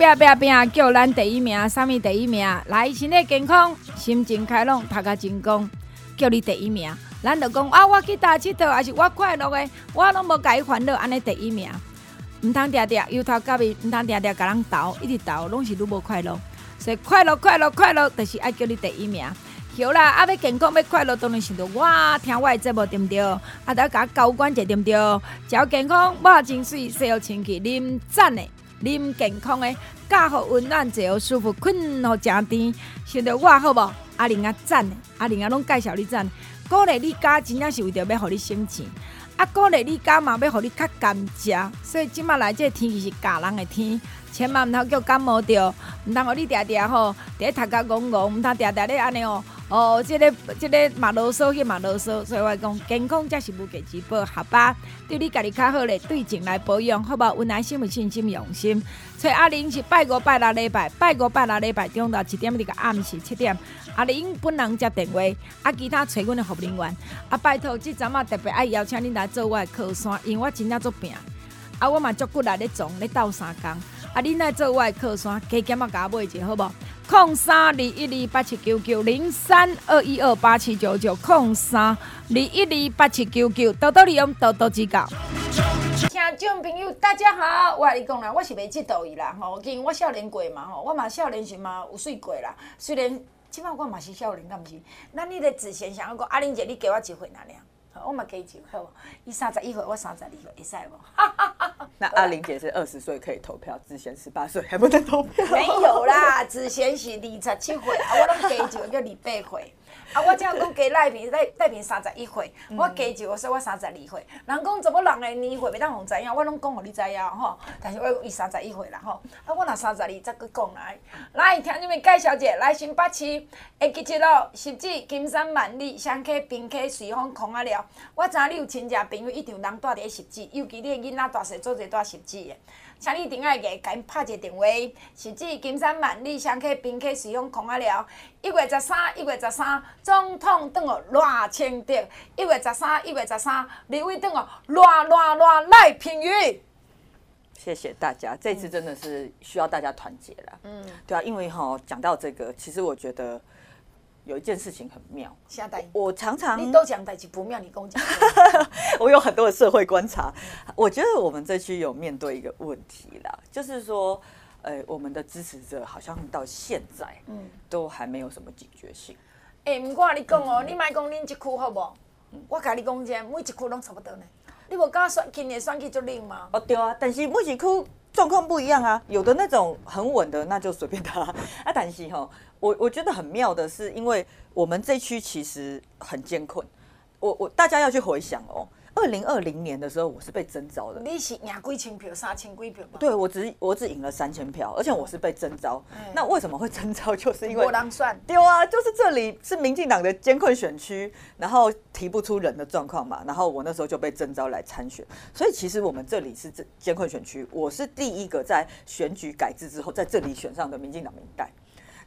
拼拼拼！叫咱第一名，啥物第一名？来，身体健康，心情开朗，读个成功，叫你第一名。咱就讲啊，我去打佚佗，还是我快乐的，我拢无甲伊烦恼，安尼第一名。毋通定定由头到尾，毋通定定甲人斗，一直斗拢是愈无快乐。所以快乐快乐快乐，就是爱叫你第一名。好啦，啊要健康要快乐，当然想到我听我的节目对毋对？啊，大家交关者对毋对？只要健康，我真水，洗好清气，啉赞的，啉健康诶，教好温暖，坐好舒服，困好正甜。想着我好无？阿玲啊赞，阿玲啊拢介绍你赞，鼓励你加，真正是为着要互你省钱。啊，鼓励你感冒，要互你较甘食，所以即马来这个天气是教人诶天，千万毋通叫感冒着，毋通互你定定吼，伫咧头壳戆戆，毋通定定咧安尼哦。哦，这个这个嘛啰嗦，去嘛啰嗦，所以我讲健康才是无价之宝，好吧？对你家己较好咧，对症来保养，好不好？温爱心，有信心，用心。所以阿玲是拜五拜六礼拜，拜五拜六礼拜中昼七点到个暗时七点，阿玲本人接电话，啊，其他找阮的服务人员，啊，拜托，即阵啊特别爱邀请恁来做我的靠山，因为我真正做拼，啊，我嘛足骨力咧种咧斗三工，啊，恁来做我的靠山，加减啊加买者，好不好？空三二一二八七九九零三二一二八七九九空三二一二八七九九，多多利用，多多指教。听众朋友，大家好，我跟你讲啦，我是袂嫉妒伊啦，吼，因为我少年过嘛，吼，我嘛少年时嘛有睡过啦。虽然即摆我嘛是少年，敢毋是？那你的子贤想要讲，阿玲姐，你给我机会哪样？我嘛给机会，好，伊三十一岁，我三十二岁，会使无？那阿玲姐是二十岁可以投票，子贤十八岁还不能投票？没有啦，子贤是二十七岁，啊，我拢给一个叫二八岁。啊，我这样讲加赖平赖赖平三十一岁，我加一个说我三十二岁。人讲怎么人的年岁袂当互知影，我拢讲互你知影吼。但是我伊三十一岁啦吼，啊我若三十二再搁讲来。来，听你们介绍者，来新北市会记一路十指金山万里双溪平溪随风狂啊了。我知你有亲戚朋友一定人住伫十指，尤其你的囡仔大细做侪住十指的。请你顶爱个，甲因拍一个电话，是指金山万里双客宾客使用空啊了。一月十三，一月十三，总统当哦赖清德。一月十三，一月十三，立委当哦赖赖赖赖品妤。谢谢大家，这次真的是需要大家团结了。嗯，对啊，因为哈讲到这个，其实我觉得。有一件事情很妙，我常常你都讲代志不妙，你跟我讲。我有很多的社会观察，我觉得我们这区有面对一个问题啦，就是说，呃，我们的支持者好像到现在，嗯，都还没有什么警觉性。哎、欸，不过你讲哦，你莫讲恁一区好不？我跟你讲一下，每一区拢差不多呢。你无刚选今年选去就冷吗？哦对啊，但是每一区状况不一样啊，有的那种很稳的，那就随便他啊。但是哈。我我觉得很妙的是，因为我们这区其实很艰困，我我大家要去回想哦，二零二零年的时候我是被征召的，你是赢几千票，三千几票吗？对，我只我只赢了三千票，而且我是被征召。那为什么会征召？就是因为我当算对啊，就是这里是民进党的艰困选区，然后提不出人的状况嘛，然后我那时候就被征召来参选。所以其实我们这里是这艰困选区，我是第一个在选举改制之后在这里选上的民进党民代。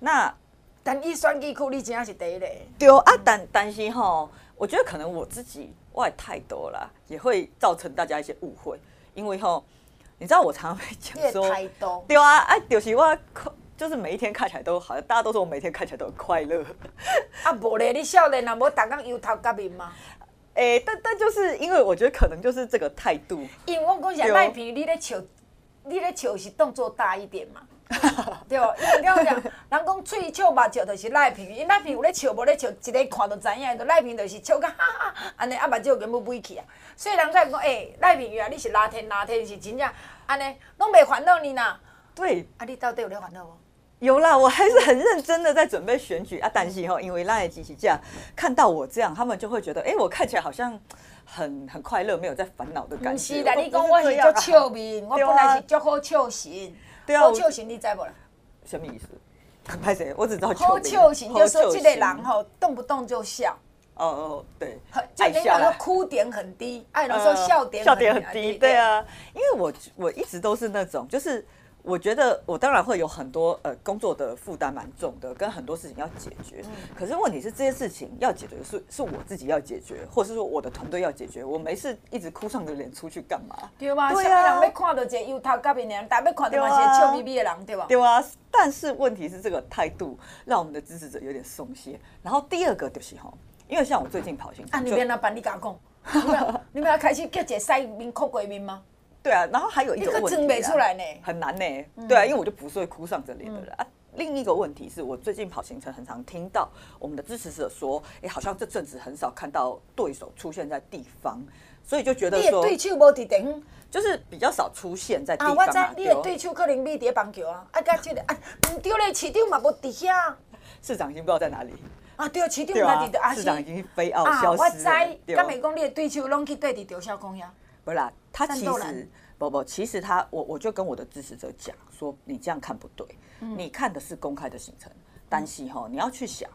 那但伊选举区，你真正是第一个。对啊，但但是吼，我觉得可能我自己话太多了，也会造成大家一些误会。因为吼，你知道我常常会讲说，太多。对啊，哎，就是我，就是每一天看起来都好像大家都说我每天看起来都很快乐。啊，无咧，你少年啊，无逐工油头革面吗？哎、欸，但但就是因为我觉得可能就是这个态度。因为我讲是赖皮，你咧笑，你咧笑是动作大一点嘛。对，因为我讲，人讲喙笑目笑，就是赖皮。因赖皮有咧笑，无咧笑，一个看就知影。就赖皮就是笑个 哈哈，安尼啊，目睭根本不去啊。所以人才讲，哎，赖皮啊，你是拉天拉天是真正安尼，拢袂烦恼你呐。对，啊，你到底有咧烦恼无？有啦，我还是很认真的在准备选举啊。但是哈，因为那些机器这样看到我这样，他们就会觉得，哎、欸，我看起来好像很很快乐，没有在烦恼的感觉。是的，你讲我是足笑面，我本来是足好笑型。对啊，好笑型你知不？什么意思？拍谁？我只知道好笑型，就是说这个人吼动不动就笑。哦哦，对，就人家说哭点很低，爱人说笑点笑点很低，对啊，因为我我一直都是那种就是。我觉得我当然会有很多呃工作的负担蛮重的，跟很多事情要解决。可是问题是这些事情要解决是是我自己要解决，或是说我的团队要解决。我没事一直哭丧着脸出去干嘛？对吧？对啊，人要看到这油头甲面人，但要看到嘛是笑眯眯的人，对吧？对啊。但是问题是这个态度让我们的支持者有点松懈。然后第二个就是哈，因为像我最近跑行程，啊，你别那办你敢讲？你们要开始叫一个塞面哭鬼面吗？对啊，然后还有一个问题出来呢，很难呢。对啊，因为我就不是会哭丧着脸的人啊。另一个问题是我最近跑行程，很常听到我们的支持者说，哎，好像这阵子很少看到对手出现在地方，所以就觉得说，对手无地点，就是比较少出现在地方。啊，我知，你的对手可能没在棒球啊，啊，甲这个啊，对嘞，市长嘛无底下，市长已经不知道在哪里啊，对，市长哪里的啊？市长已经飞奥消失。我知，敢没讲你的对手拢去对的中公呀？不是啦，他其实。不不，其实他我我就跟我的支持者讲说，你这样看不对，嗯、你看的是公开的行程，但是哈，你要去想，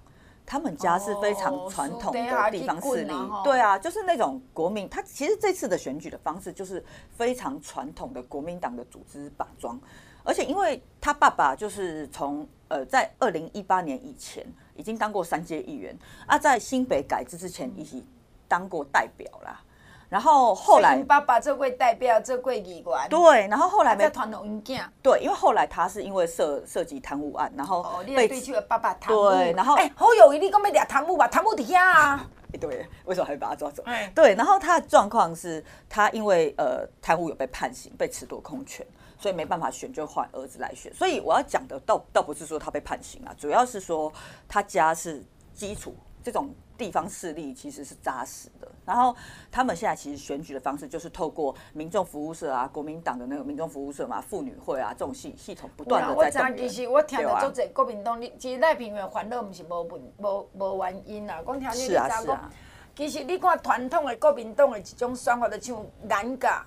他们家是非常传统的地方势力，哦、对啊，就是那种国民，他其实这次的选举的方式就是非常传统的国民党的组织绑桩，而且因为他爸爸就是从呃在二零一八年以前已经当过三届议员啊，在新北改制之前已经当过代表啦。然后后来，爸爸这位代表，这位议员，对，然后后来没团龙件，对，因为后来他是因为涉涉及贪污案，然后被对去了爸爸贪污，对，然后哎，侯友宜，你讲要抓贪污吧？贪污底下啊，对，为什么还会把他抓走？对，然后他的状况是他因为呃贪污有被判刑，被褫夺空权，所以没办法选，就换儿子来选。所以我要讲的倒倒不是说他被判刑啊，主要是说他家是基础这种。地方势力其实是扎实的，然后他们现在其实选举的方式就是透过民众服务社啊，国民党的那个民众服务社嘛，妇女会啊这种系系统不断的在动员。我其实我听到做这国民党，你其实赖平原欢乐不是无问无无原因啊。光听你在讲，其实你看传统的国民党的一种想法，就像颜甲，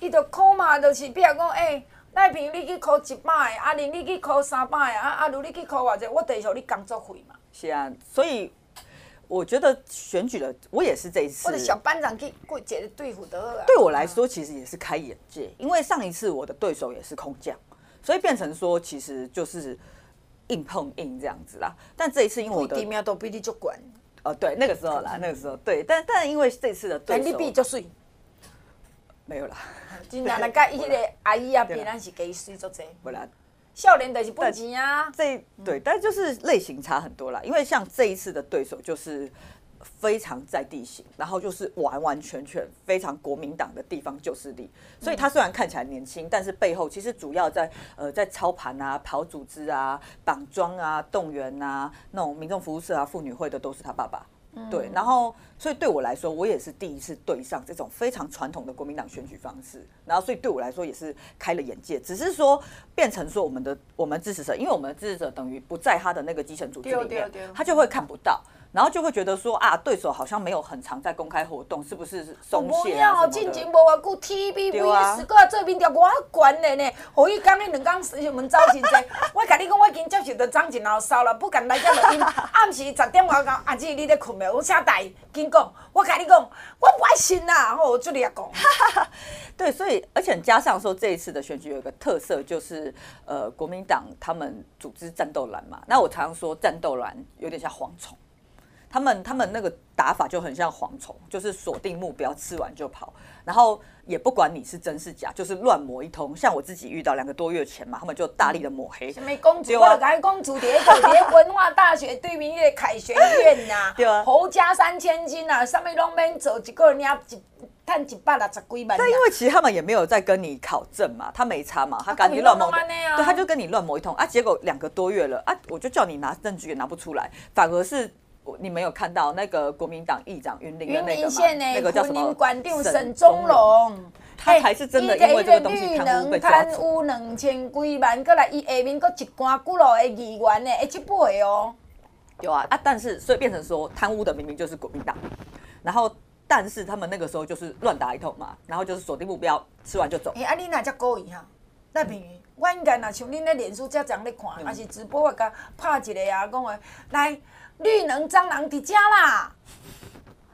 伊就考嘛，就是比如讲，哎，赖平你去考一摆，阿玲你去考三摆，啊阿如你去考偌济，我等于说你工作费嘛。是啊，所以。我觉得选举了我也是这一次，我的小班长去过节的对付得了，对我来说其实也是开眼界，因为上一次我的对手也是空降，所以变成说其实就是硬碰硬这样子啦。但这一次因为我的地都比你就管，哦对，那个时候啦，那个时候对，但但因为这次的对手比就水，没有啦，真正来甲伊个阿姨啊，别人是给水做侪。少年的是不急啊，这对，但就是类型差很多啦。因为像这一次的对手就是非常在地形，然后就是完完全全非常国民党的地方救势力，所以他虽然看起来年轻，但是背后其实主要在呃在操盘啊、跑组织啊、绑桩啊、动员啊、那种民众服务社啊、妇女会的都是他爸爸。对，然后所以对我来说，我也是第一次对上这种非常传统的国民党选举方式，然后所以对我来说也是开了眼界。只是说变成说我们的我们支持者，因为我们的支持者等于不在他的那个基层组织里面，他就会看不到。然后就会觉得说啊，对手好像没有很常在公开活动，是不是松懈啊？哦，进前无偌久，TVB 是搁做民调我管的呢。何以讲你两讲时门走真济？我甲你讲，我已经接受到张静老骚了，不敢来这录音。暗时十点外讲，阿姊你咧困没？我写台，紧讲。我甲你讲，我不爱信呐。我这里也讲。对，所以而且加上说这一次的选举有一个特色，就是呃，国民党他们组织战斗蓝嘛。那我常常说战斗蓝有点像蝗虫。他们他们那个打法就很像蝗虫，就是锁定目标，吃完就跑，然后也不管你是真是假，就是乱抹一通。像我自己遇到两个多月前嘛，他们就大力的抹黑。什么公主？我讲公主叠九叠文化大学对面的凯旋苑呐，对啊，侯家三千金呐，上面拢免走，一个人家一赚一百六十几万。但因为其实他们也没有在跟你考证嘛，他没差嘛，他赶紧乱抹，对，他就跟你乱抹一通啊。结果两个多月了啊，我就叫你拿证据也拿不出来，反而是。你没有看到那个国民党议长云林的那个吗？那个叫什么？馆长沈宗龙，他才是真的因为这个东西贪污被抓。贪污两千几万，过来伊下面搁一关古老的议员呢，一七八哦。有啊啊！但是所以变成说贪污的明明就是国民党，然后但是他们那个时候就是乱打一通嘛，然后就是锁定目标，吃完就走。哎、欸，啊你哪叫故意哈？那平于我应该若像恁咧脸书遮这样咧看，还、嗯、是直播我甲拍一个啊，讲话来绿能蟑螂伫遮啦，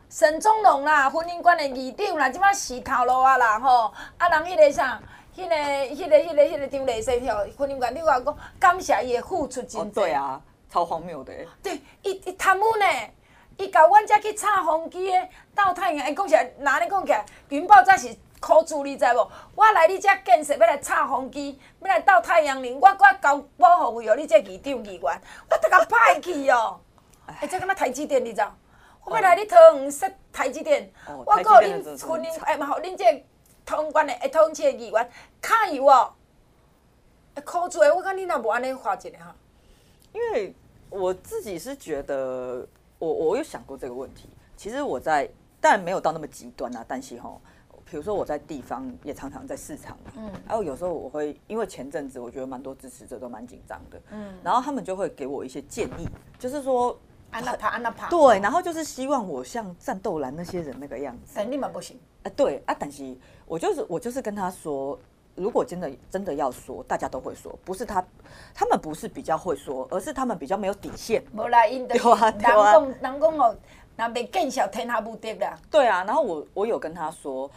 沈宗龙啦，婚姻观的议长啦，即摆死头路啊啦吼，啊人迄个啥，迄、那个迄、那个迄、那个迄、那个张丽生吼婚姻馆你话讲感谢伊的付出真多。哦，对啊。超荒谬的！对，伊伊贪污呢，伊甲阮遮去插风机的到太阳，伊讲起来，哪里讲起来，云豹才是苦主，你知无？我来你遮建设要来插风机，要来到太阳能，我我交保护费哦，你这议长议员，我得甲歹去哦。哎，这敢若台积电，你知？我要来你桃园设台积电，哦、我告恁婚姻，哎，嘛好，恁这桃园的，哎，桃园市的议员卡油哦。哎，苦主的，我讲你若无安尼画一个哈。因为我自己是觉得我，我我有想过这个问题。其实我在，当然没有到那么极端啊。但是吼，比如说我在地方也常常在市场，嗯，然后有时候我会，因为前阵子我觉得蛮多支持者都蛮紧张的，嗯，然后他们就会给我一些建议，就是说，安娜爬，安娜爬，对，然后就是希望我像战斗蓝那些人那个样子。但你们不行。啊，对啊，但是我就是我就是跟他说。如果真的真的要说，大家都会说，不是他，他们不是比较会说，而是他们比较没有底线。无啦，因的有啊，有啊。人讲，人讲哦，那被见小天下无敌啦。对啊，然后我我有跟他说。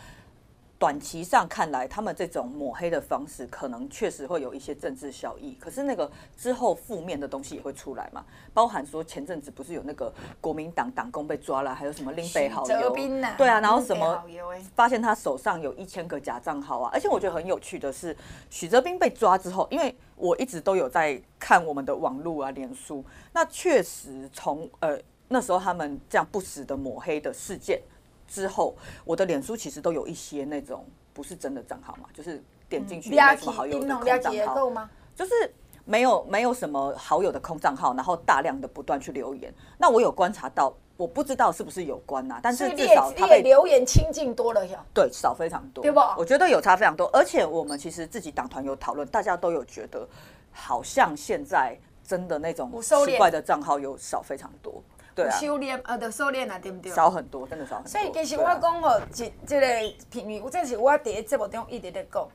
短期上看来，他们这种抹黑的方式可能确实会有一些政治效益。可是那个之后负面的东西也会出来嘛？包含说前阵子不是有那个国民党党工被抓了，还有什么林北好友？对啊，然后什么发现他手上有一千个假账号啊！而且我觉得很有趣的是，许哲斌被抓之后，因为我一直都有在看我们的网络啊、脸书，那确实从呃那时候他们这样不死的抹黑的事件。之后，我的脸书其实都有一些那种不是真的账号嘛，就是点进去没什么好友的空账号，就是没有没有什么好友的空账号，然后大量的不断去留言。那我有观察到，我不知道是不是有关呐，但是至少他被留言清净多了呀，对，少非常多，对不？我觉得有差非常多，而且我们其实自己党团有讨论，大家都有觉得，好像现在真的那种奇怪的账号有少非常多。对啊，收敛，呃，的收敛啊，对不对？少很多，真的少很多。所以其实我讲吼，这这个评语，这是我第一节目中一直在讲。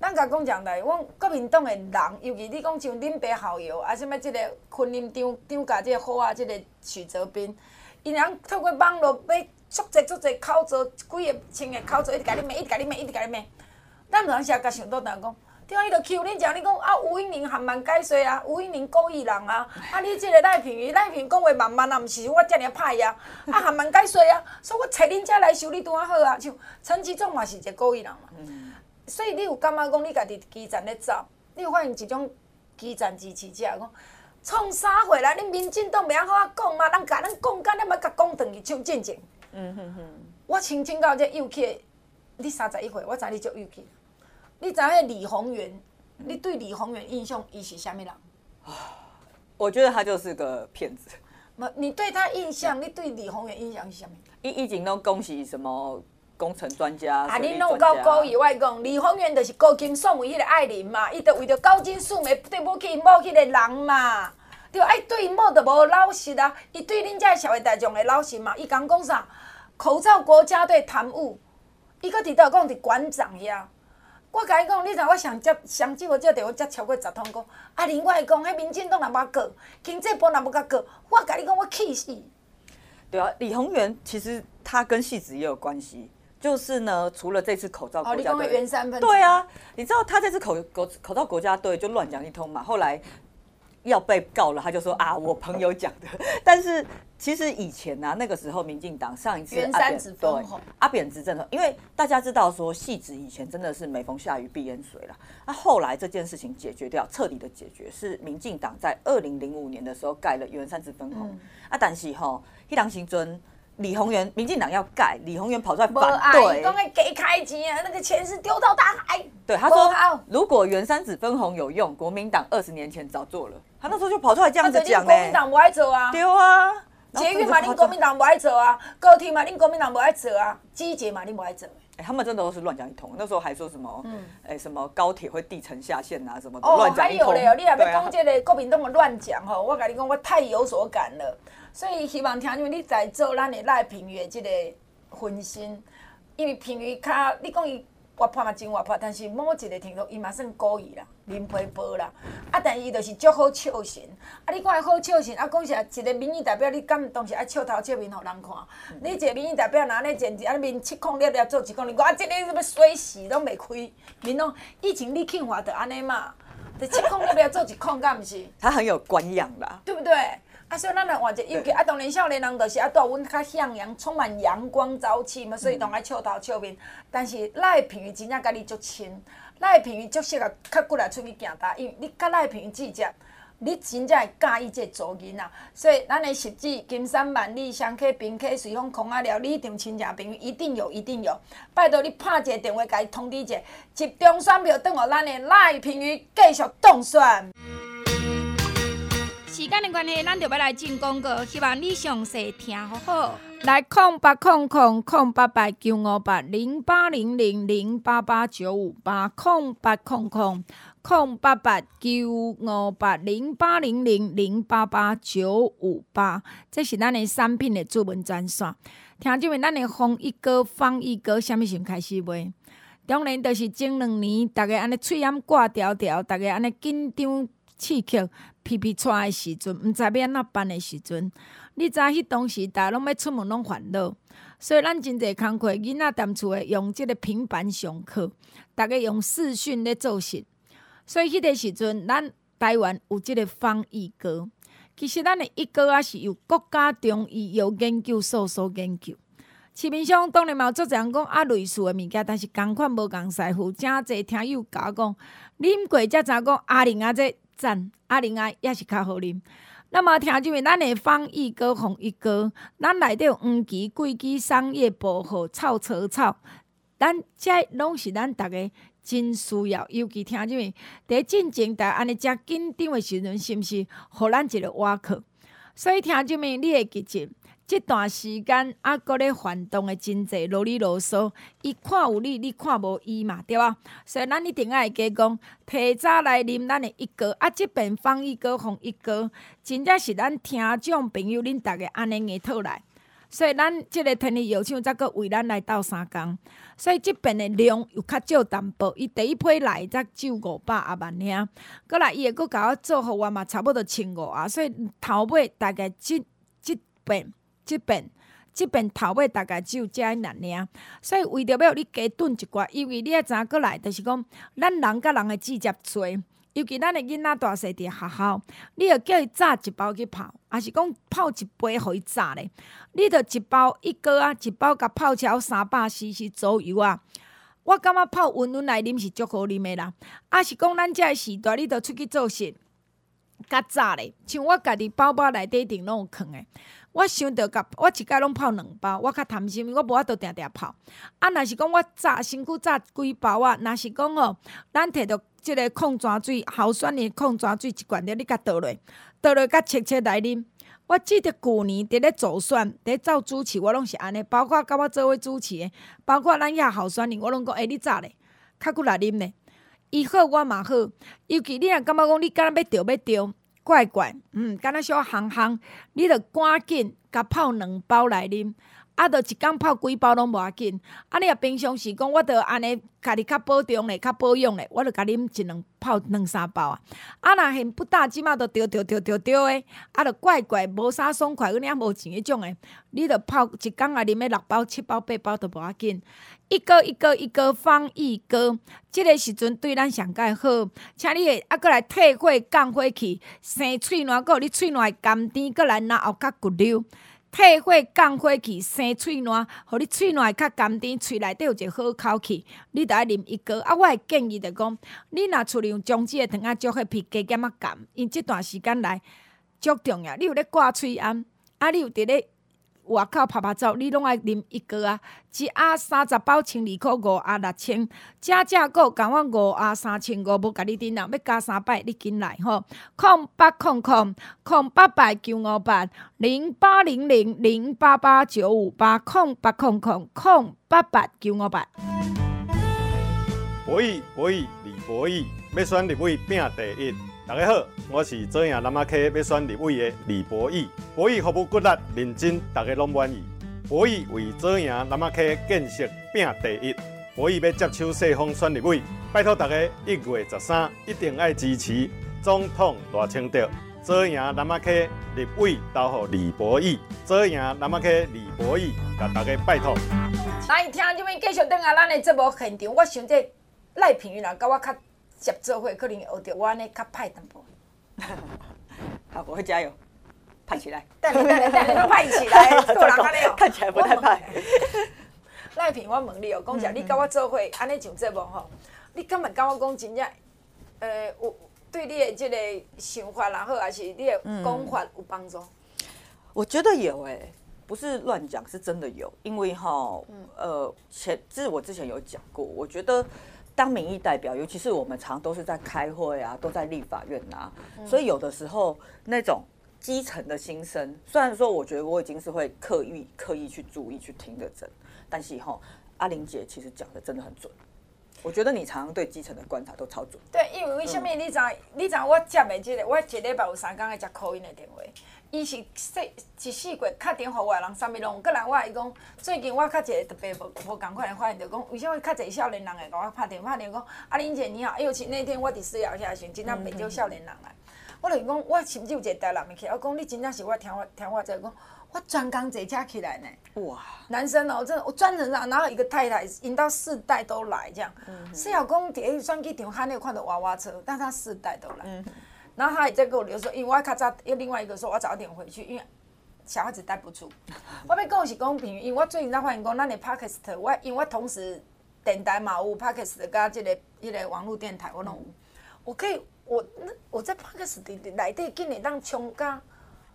咱甲讲讲来，阮国民党的人，尤其你讲像恁爸校友，啊，什物即个婚姻张张家即个好啊，即个许泽斌，因人透过网络要足侪足侪口罩，几个千个口罩，一直甲你骂，一直甲你骂，一直甲你骂。咱有当时也甲想到，人讲。听伊着 Q 恁讲，你讲啊，吴英玲含万解说啊，吴英玲故意人啊，啊，你即个赖品妤，赖平讲话慢慢啊，毋是我遮尔歹啊，啊，含万解说啊，所以我找恁遮来修理拄啊好啊，像陈其仲嘛是一个故意人嘛，嗯、所以你有感觉讲你家己基层咧走，你有发现一种基层支持者讲，创啥货啦？恁民进党袂晓好啊讲嘛，人甲咱讲干，咱要甲讲断去像进前。嗯哼哼，我亲亲到这幼齿，你三十一岁，我知你足幼齿。你知影李宏源？你对李宏源印象伊是啥物人？我觉得他就是个骗子。你对他印象，你对李宏源印象是啥物？伊以前拢讲是什么工程专家？啊，你拢够高以外讲，李宏源就是高金素梅迄个爱人嘛，伊就为着高金素梅对不起某迄个人嘛，对爱对某就无老实啊，伊对恁遮社会大众会老实嘛？伊讲讲啥？口罩国家队贪污，伊搁伫倒讲伫馆长遐。我甲伊讲，你知我上接上几号接电话接超过十通讲，啊，另外讲，迄民进党若无过，经济部若无甲过，我甲你讲，我气死。对啊，李宏源其实他跟戏子也有关系，就是呢，除了这次口罩国家队，哦、对啊，你知道他这次口口口罩国家队就乱讲一通嘛，后来要被告了，他就说啊，我朋友讲的，但是。其实以前啊，那个时候民进党上一次阿扁对阿扁执政的，因为大家知道说戏子以前真的是每逢下雨必淹水了。那后来这件事情解决掉，彻底的解决是民进党在二零零五年的时候盖了原山子分红。啊，但是吼，一当行尊李鸿源，民进党要盖，李鸿源跑出来反对，刚才给开钱啊，那个钱是丢到大海。对，他说如果原三子分红有用，国民党二十年前早做了。他那时候就跑出来这样子讲呢。国民党不爱走啊。丢啊。捷运嘛，恁国民党不爱做啊；高铁嘛，恁国民党不爱做啊；机捷嘛，恁不爱做。哎、欸，他们真的都是乱讲一通。那时候还说什么，哎、嗯欸，什么高铁会地层下线啊，什么乱讲一通。哦，还有嘞，你还要讲这个国民党的乱讲吼，我跟你讲，我太有所感了。所以希望听众你在做咱的赖平宇的即个分身，因为品妤卡，你讲伊。活泼嘛真活泼，但是某一个程度伊嘛算故意啦，啉批薄啦。啊，但伊就是足好笑神。啊，你看伊好笑神，啊，讲实在，一个民意代表，你敢当时爱笑头笑面互人看？嗯、你一个民意代表，若安尼政治，啊，面七孔裂裂做一公，你我即个什么衰死拢袂开，面拢以前你庆华就安尼嘛，就七孔六裂做一孔，敢毋是？他很有官样啦，对不对？啊，所以咱来换一个，尤其啊，当然少年人就是啊，带阮较向阳，充满阳光朝气嘛，所以拢爱笑头笑面。但是赖品妤真正甲你足亲，赖品妤足适合较过来出去行大，因为你甲赖品妤直接，你真正会介意这做囡仔。所以咱的实际金山万里香客宾客随风空啊了，你一定亲戚朋友一定有，一定有。拜托你拍一个电话，甲伊通知一下，集中选票，等候咱的赖品妤继续当选。时间的关系，咱就要来进广告，希望你详细听好好。来，空八空空空八八九五八零八零零零八八九五八空八空空空八八九五八零八零零零八八九五八，这是咱的产品的主文专线。听这位，咱的风一哥、方一哥，什么时候开始卖？当然都是前两年，大家安尼喙罨挂条条，大家安尼紧张刺激。皮皮出来的时阵，毋知要安怎办的时阵，你知迄当时，大家拢要出门拢烦恼，所以咱真济工课囡仔踮厝诶用即个平板上课，逐个用视讯咧做事。所以迄个时阵，咱台湾有即个方毅哥，其实咱诶一哥啊是由国家中医药研究所所研究。市面上当然嘛有做侪人讲啊类似诶物件，但是共款无共师傅，诚济听友甲我讲，啉过才知讲阿玲啊这。赞阿玲啊，也是较好啉。那么听即位，咱的方一哥、红一哥，咱内底有黄芪、桂枝、桑叶、薄荷、草草草，咱这拢是咱逐个真需要。尤其听即位，伫进前台安尼遮紧张的时阵，是毋是？互咱一个挖课。所以听即面，你会记住。这段时间啊，搁咧反动诶真济啰里啰嗦，伊看有你，你看无伊嘛，对吧？所以咱一定爱加讲，提早来啉咱诶一哥啊，即边放一哥、红一哥，真正是咱听众朋友恁逐个安尼个讨来。所以咱即个天气药厂则搁为咱来斗三工，所以即边诶量又较少淡薄。伊第一批来则只五百啊万尔，过来伊会搁甲我做互我嘛，差不多千五啊。所以头尾大概即即边。即边即边头尾大概只有遮尔难尔，所以为着要你加炖一寡，因为你爱知影过来，就是讲咱人甲人诶直接做，尤其咱诶囡仔大细伫学校，你着叫伊炸一包去泡，还是讲泡一杯互伊炸咧？你着一包一个啊，一包甲泡超三百 CC 左右啊。我感觉泡温温来啉是足好啉诶啦。啊是讲咱遮诶时代，你着出去做事较炸咧，像我家己包包内底顶拢有囥诶。我想着甲我一摆拢泡两包，我较贪心，我无法度定定泡。啊，若是讲我炸身躯炸几包啊？若是讲吼，咱摕着即个矿泉水，好酸的矿泉水一罐着，你甲倒落，倒落甲切切来啉。我记得旧年伫咧做选，伫咧做主持，我拢是安尼，包括甲我做位主持的，包括咱遐好酸的，我拢讲，诶、欸，你炸咧，较久来啉咧，伊好我嘛好，尤其你若感觉讲你敢若要着要着。怪怪，嗯，敢若小行行，你着赶紧甲泡两包来啉，啊，着一工泡几包拢无要紧。啊，你若平常时讲，我着安尼家己较保重咧，较保养咧，我着甲啉一两泡两三包啊。啊，若现不大，即马着着着着着着诶，啊，着怪怪无啥爽快，嗰领无钱迄种诶，你着泡一工啊，啉诶六包、七包、八包都无要紧。一个一个一个方毅哥，即个时阵对咱上盖好，请你啊，搁来退火降火气，生喙暖，搁你喙暖甘甜，搁来拿后较骨溜。退火降火气，生喙暖，互你喙暖较甘甜，喙内底有一个好口气，你着爱啉一个。啊，我会建议着讲，你若厝里用姜子的汤啊，足迄皮加减啊甘，因即段时间来足重要。你有咧挂喙安，啊，你有伫咧。外口拍拍走，你拢爱啉一个啊！一盒三十包，千二块，五盒六千。正正个共我五盒三千五，无甲你顶人，要加三百，你紧来吼！空八空空空八八九五八零八零零零八八九五八空八空空空八八九五八。博弈博弈李博弈，要选立委拼第一。大家好，我是左营南马溪要选立委的李博弈。博弈服务骨力认真，大家拢满意。博弈为左营南马溪建设拼第一。博弈要接手世丰选立委，拜托大家一月十三一定爱支持总统大清德。左营南马溪立委投予李博弈。左营南马溪李博弈，甲大家拜托。来听这边继续等下咱的节目现场，我想这赖品妤啦，甲我较。接做伙可能学着我安尼较歹淡薄。好，我会加油，派起来。等下等下等下，派起来，做人安尼哦。看起来不太派。赖平，我问你哦，讲实，你甲我做伙安尼上节目吼，你敢会感觉讲真正，呃，有对你的这个想法然后，还是你的讲法有帮助？我觉得有诶，不是乱讲，是真的有，因为哈，呃，前这是我之前有讲过，我觉得。当民意代表，尤其是我们常都是在开会啊，都在立法院啊，嗯、所以有的时候那种基层的心声，虽然说我觉得我已经是会刻意刻意去注意去听的人，但是哈，阿玲姐其实讲的真的很准。我觉得你常常对基层的观察都超准。对，因为为什么你知？嗯、你知我接的这个，我一礼拜有三天会接 call in 的电话。伊是说一四月打电话外人啥物拢有，个人我伊讲最近我较一个特别无无共款的发现，就讲为什么较侪少年人会甲我拍电话，电话讲阿玲姐你好，尤其那天我伫四楼遐时，真正袂少少年人来，我就讲我甚至有一个台南的去，我讲你真正是我听我听我在讲，我专工坐车起来呢。哇！男生哦，真的我专程上，然后一个太太引到四代都来这样，是要讲第一选机场还没有看到娃娃车，但他四代都来。嗯然后他也在跟我留说，因为我较早，又另外一个说我早点回去，因为小孩子待不住。我要讲是公平，因为我最近才发现讲，咱的 Podcast，我因为我同时电台嘛有 Podcast，加这个一个网络电台我拢有，我可以我那我在 Podcast 里底今年当冲加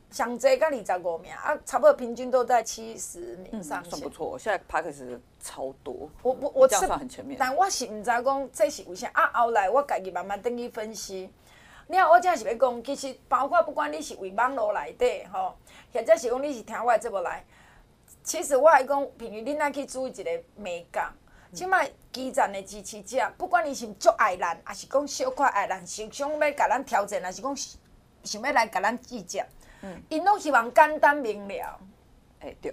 上济加二十五名啊，差不多平均都在七十名上、嗯。算不错，现在 Podcast 超多。我我我算很全面，但我是唔知讲这是为啥啊？后来我家己慢慢等于分析。你看，我正是要讲，其实包括不管你是为网络内底吼，或者是讲你是听我的节目来，其实我还讲，品妤，恁爱去注意一个美感。即摆基层的支持者，不管你是足爱咱，还是讲小可爱咱，想想要甲咱挑战，还是讲想要来甲咱计较，因拢希望简单明了。哎，对，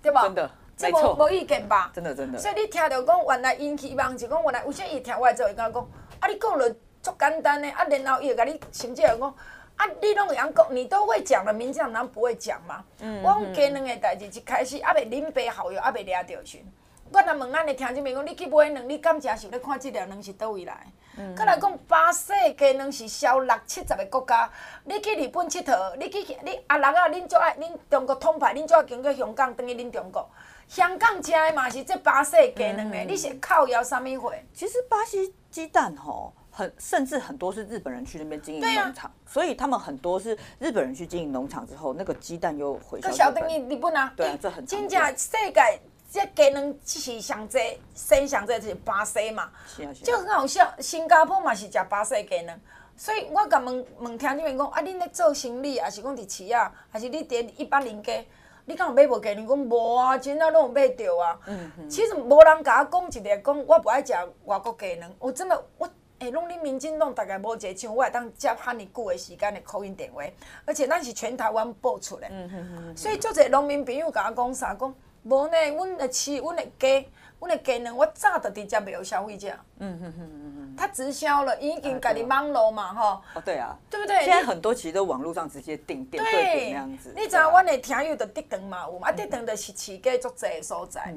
对吧？真的，没错，无意见吧？真的，真的。所以你听到讲，原来因希望是讲，原来有啥伊听我的节目会讲，啊，你讲了。足简单的啊，然后伊会甲你甚至会讲啊，你拢会晓讲，你都会讲了，民进党难不会讲嘛？嗯，我讲鸡卵的代志一开始啊，未恁爸好友啊，未掠着去，我若问咱的听众朋友讲，你去买卵，你敢真是咧看即条卵是倒位来？嗯，再来讲巴西鸡卵是销六七十个国家，你去日本佚佗，你去你阿六啊，恁最爱恁中国统派，恁最爱经过香港等于恁中国，香港食的嘛是这巴西鸡卵的，嗯、你是靠谣啥物货？其实巴西鸡蛋吼。很甚至很多是日本人去那边经营农场，啊、所以他们很多是日本人去经营农场之后，那个鸡蛋又回销日本。日本啊，对啊，这很真正世界这鸡卵是上济，生上济就是巴西嘛，是啊是啊，就很好笑。新加坡嘛是食巴西鸡卵，所以我甲问问听你们讲啊，恁咧做生意，还是讲伫市啊，还是你伫一般人家，你敢有买无鸡卵？讲无啊，真正拢有买着啊。嗯嗯。其实无人甲我讲一个讲，我不爱食外国鸡卵，我真的我。诶，拢恁民进党大概无一个像我会当接赫尔久的时间的 call in 电话，而且咱是全台湾播出的，嗯嗯嗯，所以足侪农民朋友甲我讲啥讲，无呢，阮的饲，阮的鸡。阮的鸡卵，我早就直接卖有消费者。嗯嗯嗯嗯嗯。他直销了，已经家己网络嘛，吼。哦，对啊。对不对？现在很多其实都网络上直接订店对店那样子。你知影，阮的听友的竹肠嘛有嘛？啊，竹肠就是饲鸡足济的所在。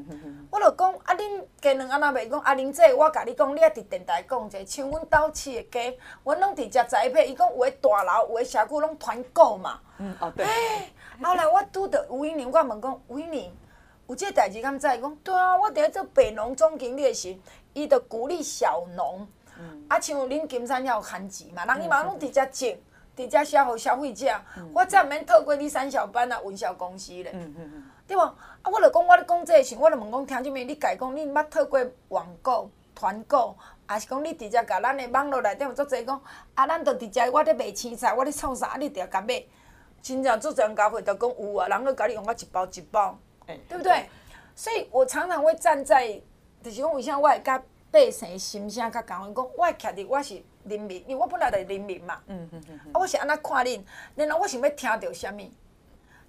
我就讲，啊，恁鸡卵安那卖？讲啊，恁这我甲你讲，你啊伫电台讲者，像阮兜饲的鸡，阮拢直接栽培。伊讲有诶大楼，有诶社区拢团购嘛。嗯哦对。哎，后来我拄着吴英玲，我问讲吴英玲。有这个代志，敢知？讲对啊，我伫咧做北农总经理的时，伊就鼓励小农。嗯、啊，像恁金山遐有番薯嘛，人伊嘛拢直接种，直接销互消费者，嗯、我才毋免透过你三小班啊，文销公司咧，嗯嗯嗯、对无？啊，我著讲，我咧讲这个时，我著问讲，听啥物？你家讲，你毋捌透过网购、团购，还是讲你直接甲咱的网络内底有足侪讲，啊，咱着直接我咧卖青菜，我咧创啥，啊，你着甲买。真正做这样交会，著讲有啊，人都甲你用我一包一包，欸、对不对？所以我常常会站在，就是讲为啥我会甲百姓心声较共款，讲我会徛伫我是人民，因为我本来就是人民嘛。嗯嗯嗯。啊，我是安怎看恁，然后我想要听到啥物？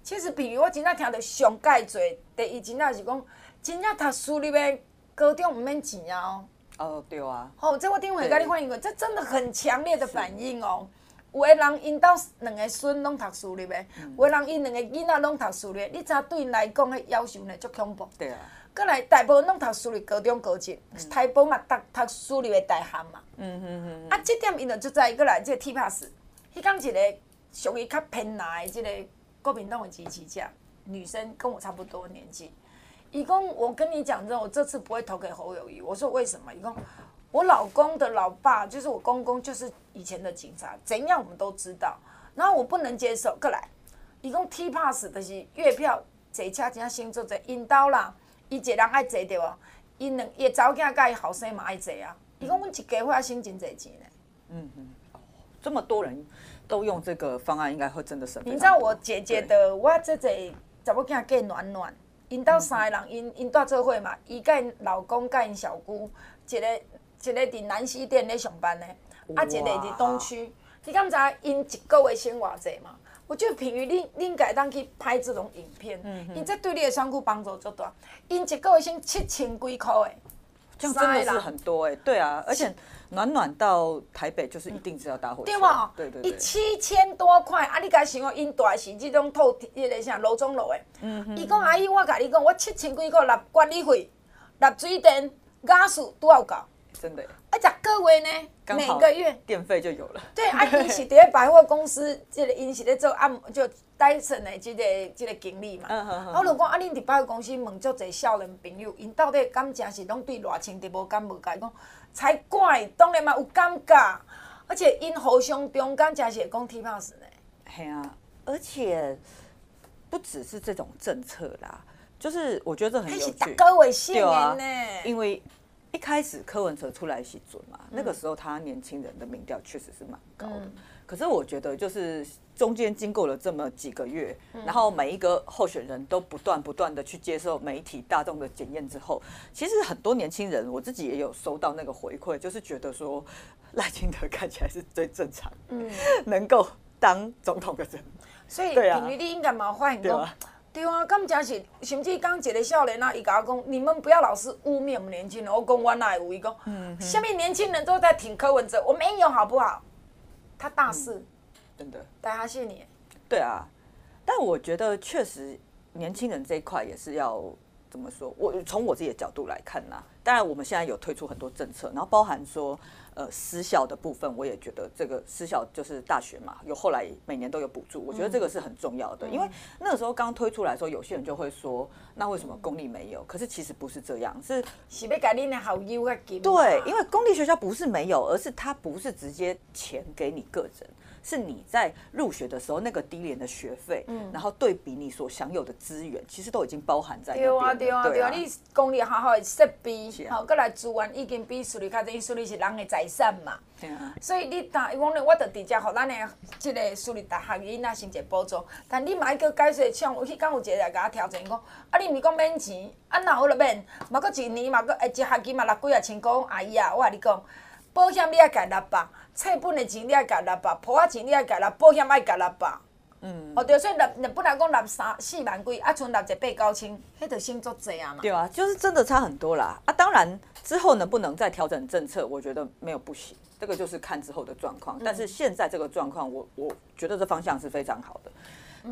其实比如我真正听到上盖济，第一真正是讲，真正读私立的高中毋免钱啊。哦，对啊。好，这我顶会甲你反映过，这真的很强烈的反应哦。有的人因兜两个孙拢读私立的，嗯、有的人因两个囡仔拢读私立，你知影对因来讲，迄要求呢足恐怖。对啊。过来大部分拢读私立高中高职，嗯、台北嘛读读私立的大学嘛。嗯嗯嗯。啊，即点因就就在过来即个 TPASS，迄讲一个属于较偏南的这个国民党的支持者，女生跟我差不多年纪。伊讲我跟你讲真，我这次不会投给侯友谊。我说为什么？伊讲。我老公的老爸就是我公公，就是以前的警察，怎样我们都知道。然后我不能接受，过来，一共 TPASS 的是月票坐车真先做者引导啦，伊一个人爱坐着啊，伊两伊查某囝甲伊后生嘛爱坐啊。伊讲阮一家伙省真侪钱呢。嗯嗯，这么多人都用这个方案，应该会真的省。你知道我姐姐的，我这侪查某囝嫁暖暖，因兜三个人，因因住做伙嘛，伊甲因老公甲因小姑一个。一个伫南西店咧上班的，啊，一个伫东区。你敢知因一个月薪偌济嘛？我就平于恁恁该当去拍这种影片，因、嗯、哼这对你的伤口帮助足大。因一个月薪七千几箍诶，这样真的是很多诶。对啊，而且暖暖到台北就是一定是要搭火车。对嘛？对对对。伊七千多块，啊，你该想哦，因大是这种透迄个啥楼中楼诶。嗯哼。伊讲阿姨，我甲你讲，我七千几块纳管理费、纳水电、雅士都要交。真的，啊，十个月呢，每个月电费就有了。对，啊，伊是伫百货公司，即个因是咧做按就戴森的即个即个经理嘛。嗯嗯嗯。我如果啊，恁伫百货公司问足侪少年朋友，因到底感情是拢对偌清，的无感无解，讲才怪，当然嘛有感觉，而且因互相中间真是会讲 TPASS 呢。系啊，而且不只是这种政策啦，就是我觉得这很有趣。十个月四年呢，因为。一开始柯文哲出来是准嘛，那个时候他年轻人的民调确实是蛮高的。嗯、可是我觉得就是中间经过了这么几个月，嗯、然后每一个候选人都不断不断的去接受媒体大众的检验之后，其实很多年轻人，我自己也有收到那个回馈，就是觉得说赖清德看起来是最正常，嗯，能够当总统的人。所以平你应该蛮欢迎的。对啊，咁真是，甚至刚一个少年啊，伊甲我讲，你们不要老是污蔑我们年轻人。我讲我哪会有？伊讲，下面年轻人都在挺柯文哲，我没有好不好？他大事，嗯、真的，大他谢你。对啊，但我觉得确实年轻人这一块也是要怎么说？我从我自己的角度来看呐、啊，当然我们现在有推出很多政策，然后包含说。呃，私校的部分，我也觉得这个私校就是大学嘛，有后来每年都有补助，我觉得这个是很重要的。嗯、因为那个时候刚推出来的时候，有些人就会说，那为什么公立没有？可是其实不是这样，是是要给你的好友给。对，因为公立学校不是没有，而是它不是直接钱给你个人。是你在入学的时候那个低廉的学费，嗯，然后对比你所享有的资源，其实都已经包含在里面。对啊，对啊，对啊，你公立好好的设备，好，过来资源已经比私立较侪，私立是人的财产嘛。对啊。所以你打，我呢，我著直接互咱的这个私立大学囡仔先一个补助。但你买个解释，像有去刚有一个来甲我调整讲，啊，你毋是讲免钱，啊，那有了免，嘛搁一年嘛个，哎，一学期嘛六几啊千箍，阿姨啊，我甲你讲。保险你爱交六百，册本的钱你爱交六百，铺仔钱你爱交六百，保险爱交六百。嗯，哦对，所以纳纳本来讲六三四万几，啊，存纳一八九千，迄就先做这样嘛。对啊，就是真的差很多啦。啊，当然之后能不能再调整政策，我觉得没有不行，这个就是看之后的状况。但是现在这个状况，我我觉得这方向是非常好的。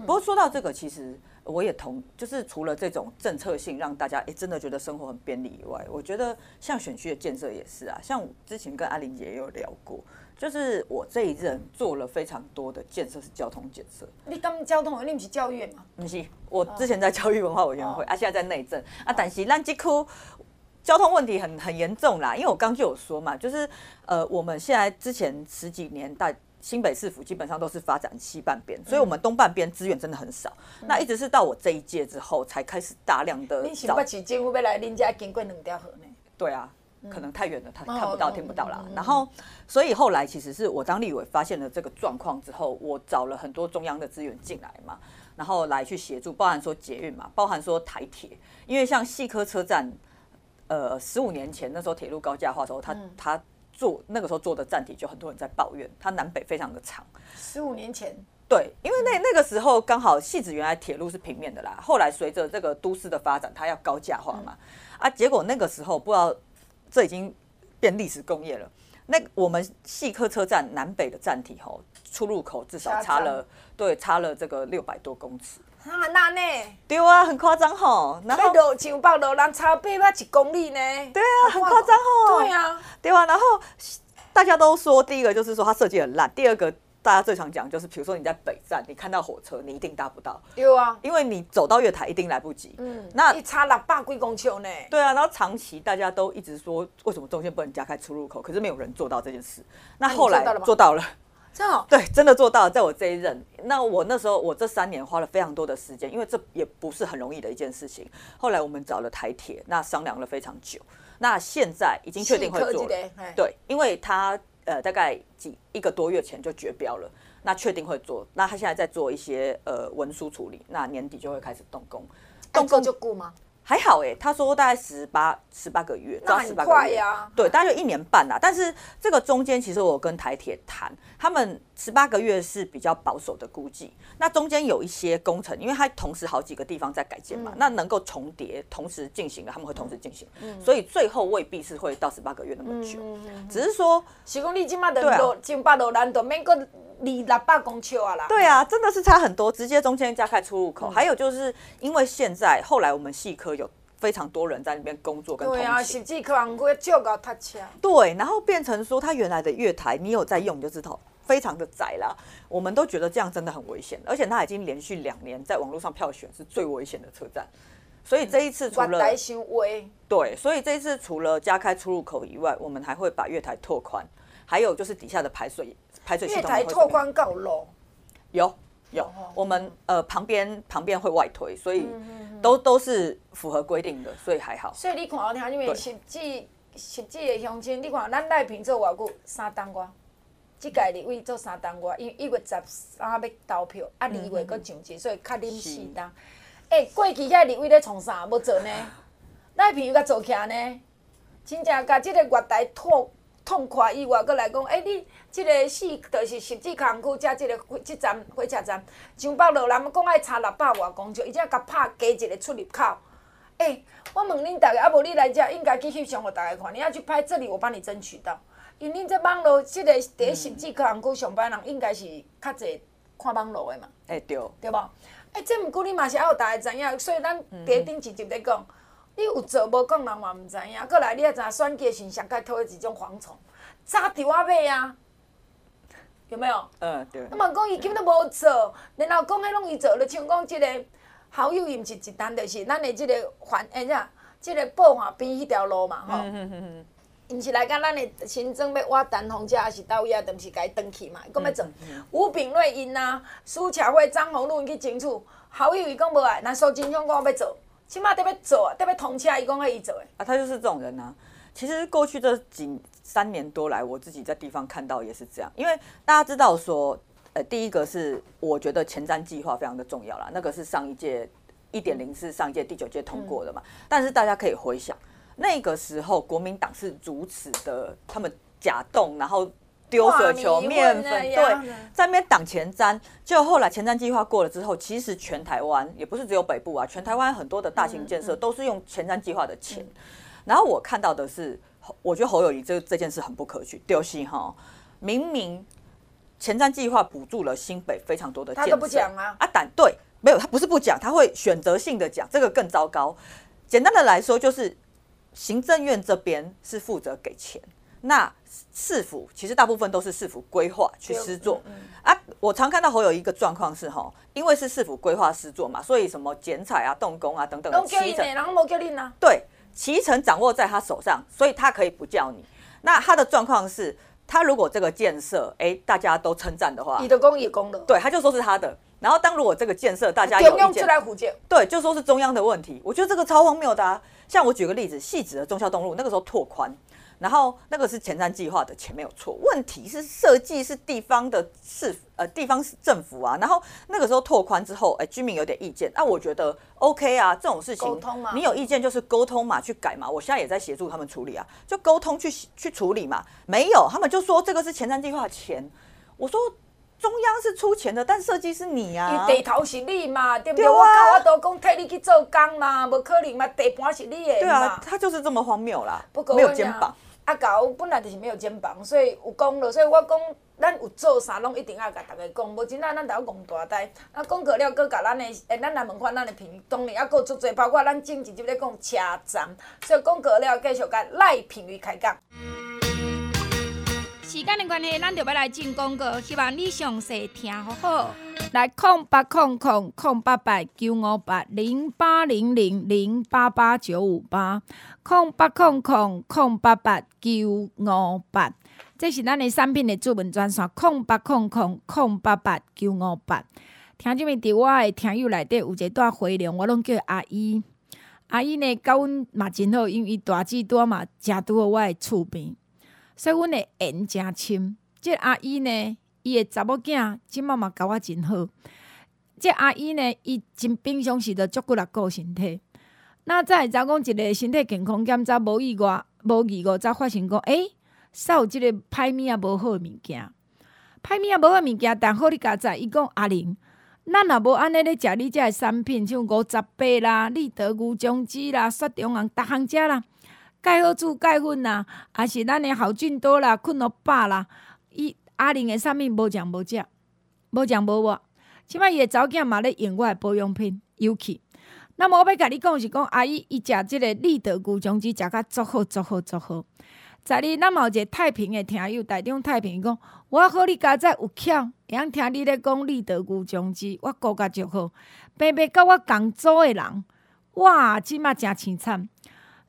不过说到这个，其实我也同，就是除了这种政策性让大家诶真的觉得生活很便利以外，我觉得像选区的建设也是啊。像之前跟阿玲姐也有聊过，就是我这一任做了非常多的建设，是交通建设。你刚交通，你不是教育吗？不是，我之前在教育文化委员会，啊，现在在内政啊，但是咱这区交通问题很很严重啦。因为我刚就有说嘛，就是呃，我们现在之前十几年大。新北市府基本上都是发展西半边，所以我们东半边资源真的很少。嗯、那一直是到我这一届之后，才开始大量的。你新北市政府要来恁家经过两条河呢？对啊，可能太远了，他看不到、听不到啦。然后，所以后来其实是我当立委发现了这个状况之后，我找了很多中央的资源进来嘛，然后来去协助，包含说捷运嘛，包含说台铁，因为像细科车站，呃，十五年前那时候铁路高架化的时候，他他。嗯做那个时候做的站体就很多人在抱怨，它南北非常的长。十五年前，对，因为那那个时候刚好戏子原来铁路是平面的啦，后来随着这个都市的发展，它要高架化嘛，啊，结果那个时候不知道这已经变历史工业了。那我们细科车站南北的站体吼，出入口至少差了，对，差了这个六百多公尺。啊，那呢？对啊，很夸张吼。然后上北路人差八百一公里呢。对啊，很夸张吼。对啊，对啊。然后大家都说，第一个就是说它设计很烂，第二个大家最常讲就是，比如说你在北站，你看到火车，你一定搭不到。有啊，因为你走到月台一定来不及。嗯。那一差六百几公尺呢？对啊，然后长期大家都一直说，为什么中间不能加开出入口？可是没有人做到这件事。那后来做到了。对，真的做到了，在我这一任。那我那时候，我这三年花了非常多的时间，因为这也不是很容易的一件事情。后来我们找了台铁，那商量了非常久。那现在已经确定会做了，对，因为他呃大概几一个多月前就绝标了，那确定会做。那他现在在做一些呃文书处理，那年底就会开始动工。动工就雇吗？还好哎，他说大概十八十八个月，那很快呀。对，大概就一年半啦。但是这个中间，其实我跟台铁谈，他们十八个月是比较保守的估计。那中间有一些工程，因为它同时好几个地方在改建嘛，那能够重叠同时进行的，他们会同时进行。所以最后未必是会到十八个月那么久，只是说，十公里起码得多，千八多难度，免个。离六百公尺啊啦！对啊，真的是差很多，直接中间加开出入口。嗯、还有就是因为现在后来我们细科有非常多人在那边工作跟通勤。对啊，甚至可能会照高搭车。对，然后变成说他原来的月台，你有在用你就知道非常的窄啦。我们都觉得这样真的很危险，而且它已经连续两年在网络上票选是最危险的车站。所以这一次除了对，所以这一次除了加开出入口以外，我们还会把月台拓宽，还有就是底下的排水。排水系统月台拓宽够了，有有，我们呃旁边旁边会外推，所以都都是符合规定的，所以还好。所以你看，我听因为实际实际的乡亲，你看咱赖平做偌久三当瓜，即届立委做三当瓜，因为一月十三要投票，啊二月搁上去，所以较临时当。哎，过去遐立委咧创啥要做呢？赖平又甲做起来呢？真正甲即个月台拓。痛快以外，搁来讲，哎、欸，你即个四就是十字康区加即个火即站火车站，上北路，人讲爱差六百外公尺，伊才甲拍加一个出入口。哎、欸，我问恁逐个，啊无你来遮应该去翕相互逐个看，你要去拍这里，我帮你争取到。因恁这网络即个伫十字康区上班人，应该是较侪看网络的嘛。哎、欸，对，对无？哎、欸，这毋过你嘛是爱有逐个知影，所以咱第一顶一集咧讲。你有做无讲，人嘛毋知影。过来，你也知影选举是上盖拖的一种蝗虫，早伫我买啊，有没有？嗯，对。那么讲伊根本都无做，然后讲迄拢伊做，就像讲即个好友伊毋是一单，就是咱的即个环，哎呀，即个宝华边迄条路嘛，吼。嗯嗯嗯毋是来甲咱的新增要挖丹凤车，还是到位啊毋是甲伊登去嘛？伊讲要做。吴炳瑞因啊，苏巧慧、张宏陆因去争取，好友伊讲无爱，那苏金雄讲要做。起码得要做，得要通车，伊讲可以做诶。啊，他就是这种人啊。其实过去这几三年多来，我自己在地方看到也是这样。因为大家知道说，呃，第一个是我觉得前瞻计划非常的重要啦，那个是上一届一点零是上一届第九届通过的嘛。嗯、但是大家可以回想，那个时候国民党是如此的，他们假动，然后。丢水球、面粉，对，在那边挡前瞻。就后来前瞻计划过了之后，其实全台湾也不是只有北部啊，全台湾很多的大型建设都是用前瞻计划的钱。然后我看到的是，我觉得侯友宜这这件事很不可取，丢戏哈。明明前瞻计划补助了新北非常多的建设，他都不讲啊。啊，胆对，没有，他不是不讲，他会选择性的讲，这个更糟糕。简单的来说，就是行政院这边是负责给钱。那市府其实大部分都是市府规划去施作啊。我常看到侯友一个状况是哈，因为是市府规划施作嘛，所以什么剪彩啊、动工啊等等的，期程对，期程掌握在他手上，所以他可以不叫你。那他的状况是他如果这个建设，哎、欸，大家都称赞的话，你的功也功了，对，他就说是他的。然后当如果这个建设大家有意见，对，就说是中央的问题。我觉得这个超荒谬的啊！像我举个例子，汐止的中孝东路那个时候拓宽。然后那个是前瞻计划的钱没有错，问题是设计是地方的市呃地方政府啊。然后那个时候拓宽之后，哎，居民有点意见，那我觉得 OK 啊，这种事情沟通嘛，你有意见就是沟通嘛，去改嘛。我现在也在协助他们处理啊，就沟通去去处理嘛。没有，他们就说这个是前瞻计划的钱。我说中央是出钱的，但设计是你啊，地头是你嘛，对不对？我跟我都讲替你去做工嘛，不可能嘛，地盘是你的。对啊，他就是这么荒谬啦，没有肩膀。啊，狗本来就是没有肩膀，所以有讲了，所以我讲咱有做啥，拢一定要甲逐个讲，无真啊，咱得要讲大呆。啊，讲过了，搁甲咱的，诶，咱来问看咱的评语，当然还佫足侪，包括咱正直就咧讲车站，所以讲过了，继续甲赖评语开讲。时间的关系，咱就要来进广告，希望你详细听好好。来，空八空空空八八九五八零八零零零八八九五八，空八空空空八八九五八，这是咱的产品的主文专线，空八空空空八八九五八。听这边伫我的听友内底有一个带回龙，我拢叫阿姨。阿姨呢，甲阮嘛真好，因为伊大姊多嘛，诚拄好我的厝边，所以阮的缘诚深。这个、阿姨呢？伊个查某囝即满嘛甲我真好，即阿姨呢，伊真平常时着足骨力顾身体。那再再讲一个身体健康检查，无意外无意外则发现讲，诶、煞有即个歹物仔无好诶物件，歹物仔无好诶物件，但好你家知，伊讲阿玲，咱若无安尼咧食你遮诶产品，像五十八啦、立德牛浆汁啦、雪中红逐项食啦，钙好珠钙粉啦，还是咱诶好菌多啦、困乐霸啦，伊。阿玲诶，啥物无讲无食，无讲无话。即摆伊诶查某囝嘛咧用我诶保养品，尤其。那么我要甲你讲是讲，阿姨伊食即个立德牛浆汁，食甲足好足好足好。在哩，咱嘛有一个太平诶听友，台中太平讲，我好你家在有巧，会晓听你咧讲立德牛浆汁，我顾甲足好。白白甲我共组诶人，哇，即马诚凄惨。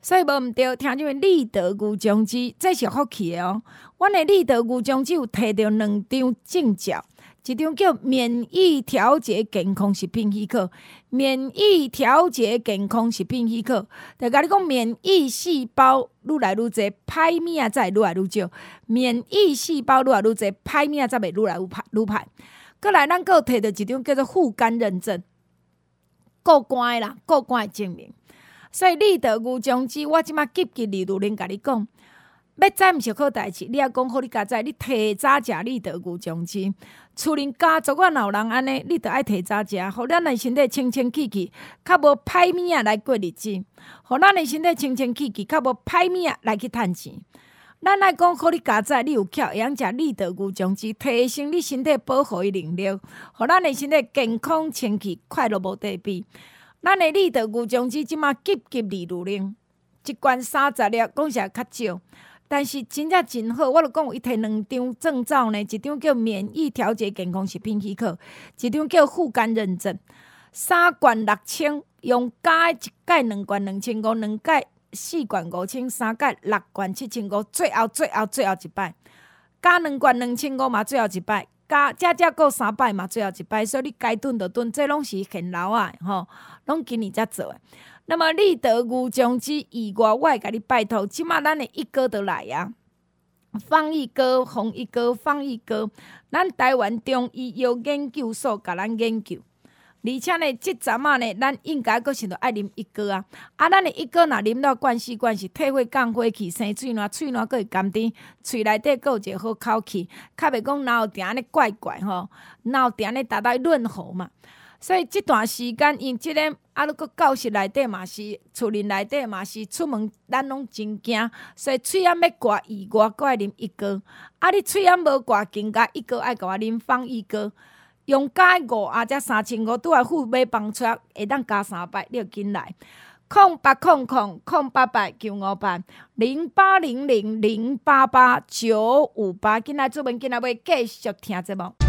所以无毋对，听这边立德牛浆汁，这是福气的哦。阮的立德牛浆汁有摕到两张证照，一张叫免疫调节健康食品许可，免疫调节健康食品许可。就甲你讲，免疫细胞愈来愈侪，歹物仔才会愈来愈少。免疫细胞愈来愈侪，歹物仔才袂愈来愈歹愈歹。过来，咱阁有摕到一张叫做护肝认证，过关啦，过关的证明。所以立德牛浆汁，我即马急急哩如恁甲你讲，要知毋是好代志。你也讲好，你家知，你提早食立德牛浆汁，厝里家族啊，老人安尼，你着爱提早食，互咱的身体清清气气，较无歹物仔来过日子，互咱的身体清清气气，较无歹物仔来去趁钱。咱爱讲好，你家知，你有巧会晓食立德牛浆汁，提升你身体保护的能力，互咱的身体健康清气，快乐无得比。咱的立德牛浆汁即马急急哩如恁，一罐三十粒，讲实在较少，但是真正真好。我着讲伊摕两张证照呢，一张叫免疫调节健康食品许可，一张叫护肝认证。三罐六千，用加一盖两罐两千五，两盖四罐五千，三盖六罐七千五，最后最后最后一摆加两罐两千五嘛，最后一摆。加加加过三摆嘛，最后一摆，所以你该炖就炖，这拢是现捞啊，吼，拢今年才做诶。那么立德牛浆汁以外，我会甲你拜托，即马咱的一哥都来啊，方一哥、洪一哥、方一哥，咱台湾中医药研究所甲咱研究。而且呢，即阵仔呢，咱应该阁是着爱啉一哥啊！啊，咱的一哥若啉到惯习惯是退火降火气，生喙暖，喙暖阁会甘甜，喙内底阁有一个好口气，较袂讲哪有定安尼怪怪吼，哪有定安尼达到润喉嘛。所以即段时间，因即个啊，阁教室内底嘛是，厝里内底嘛是，出门咱拢真惊，所以喙罨要挂以外，阁爱啉一哥。啊，你喙罨无挂，更加一哥爱甲我啉方一哥。用加五啊，则三千五，拄来付买房车会当加三百，你着紧来。空八空空空八八九五八零八零零零八八九五八，紧来做文，紧来要继续听节目。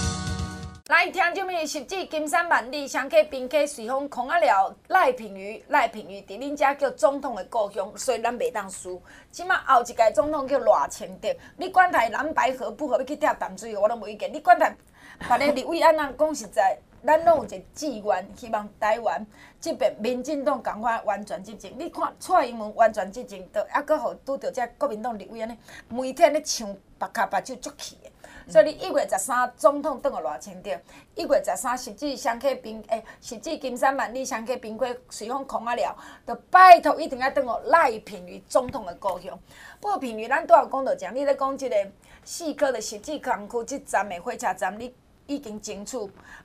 来，听众们，十指金山万里，双溪并溪随风狂啊了。赖品妤，赖品妤，伫恁遮叫总统的故乡，所以咱袂当输。即马后一届总统叫赖清德，你管他蓝白合不合，要去跳淡水河，我拢无意见。你管他别个立委安怎讲实在，咱拢有一个志愿，希望台湾即边民进党赶快完全执政。你看蔡英文完全执政，都还阁互拄着遮国民党立委安尼，每天咧唱白卡白酒足气的。所以你一月十三总统当个偌清德，一月十三实际双溪冰诶，实际金山万里双溪冰溪随风狂啊了，就拜托一定要当个赖品妤总统的故乡。不过品妤，咱拄有讲到讲，你咧讲即个四科的实际工区即站的火车站，你已经争取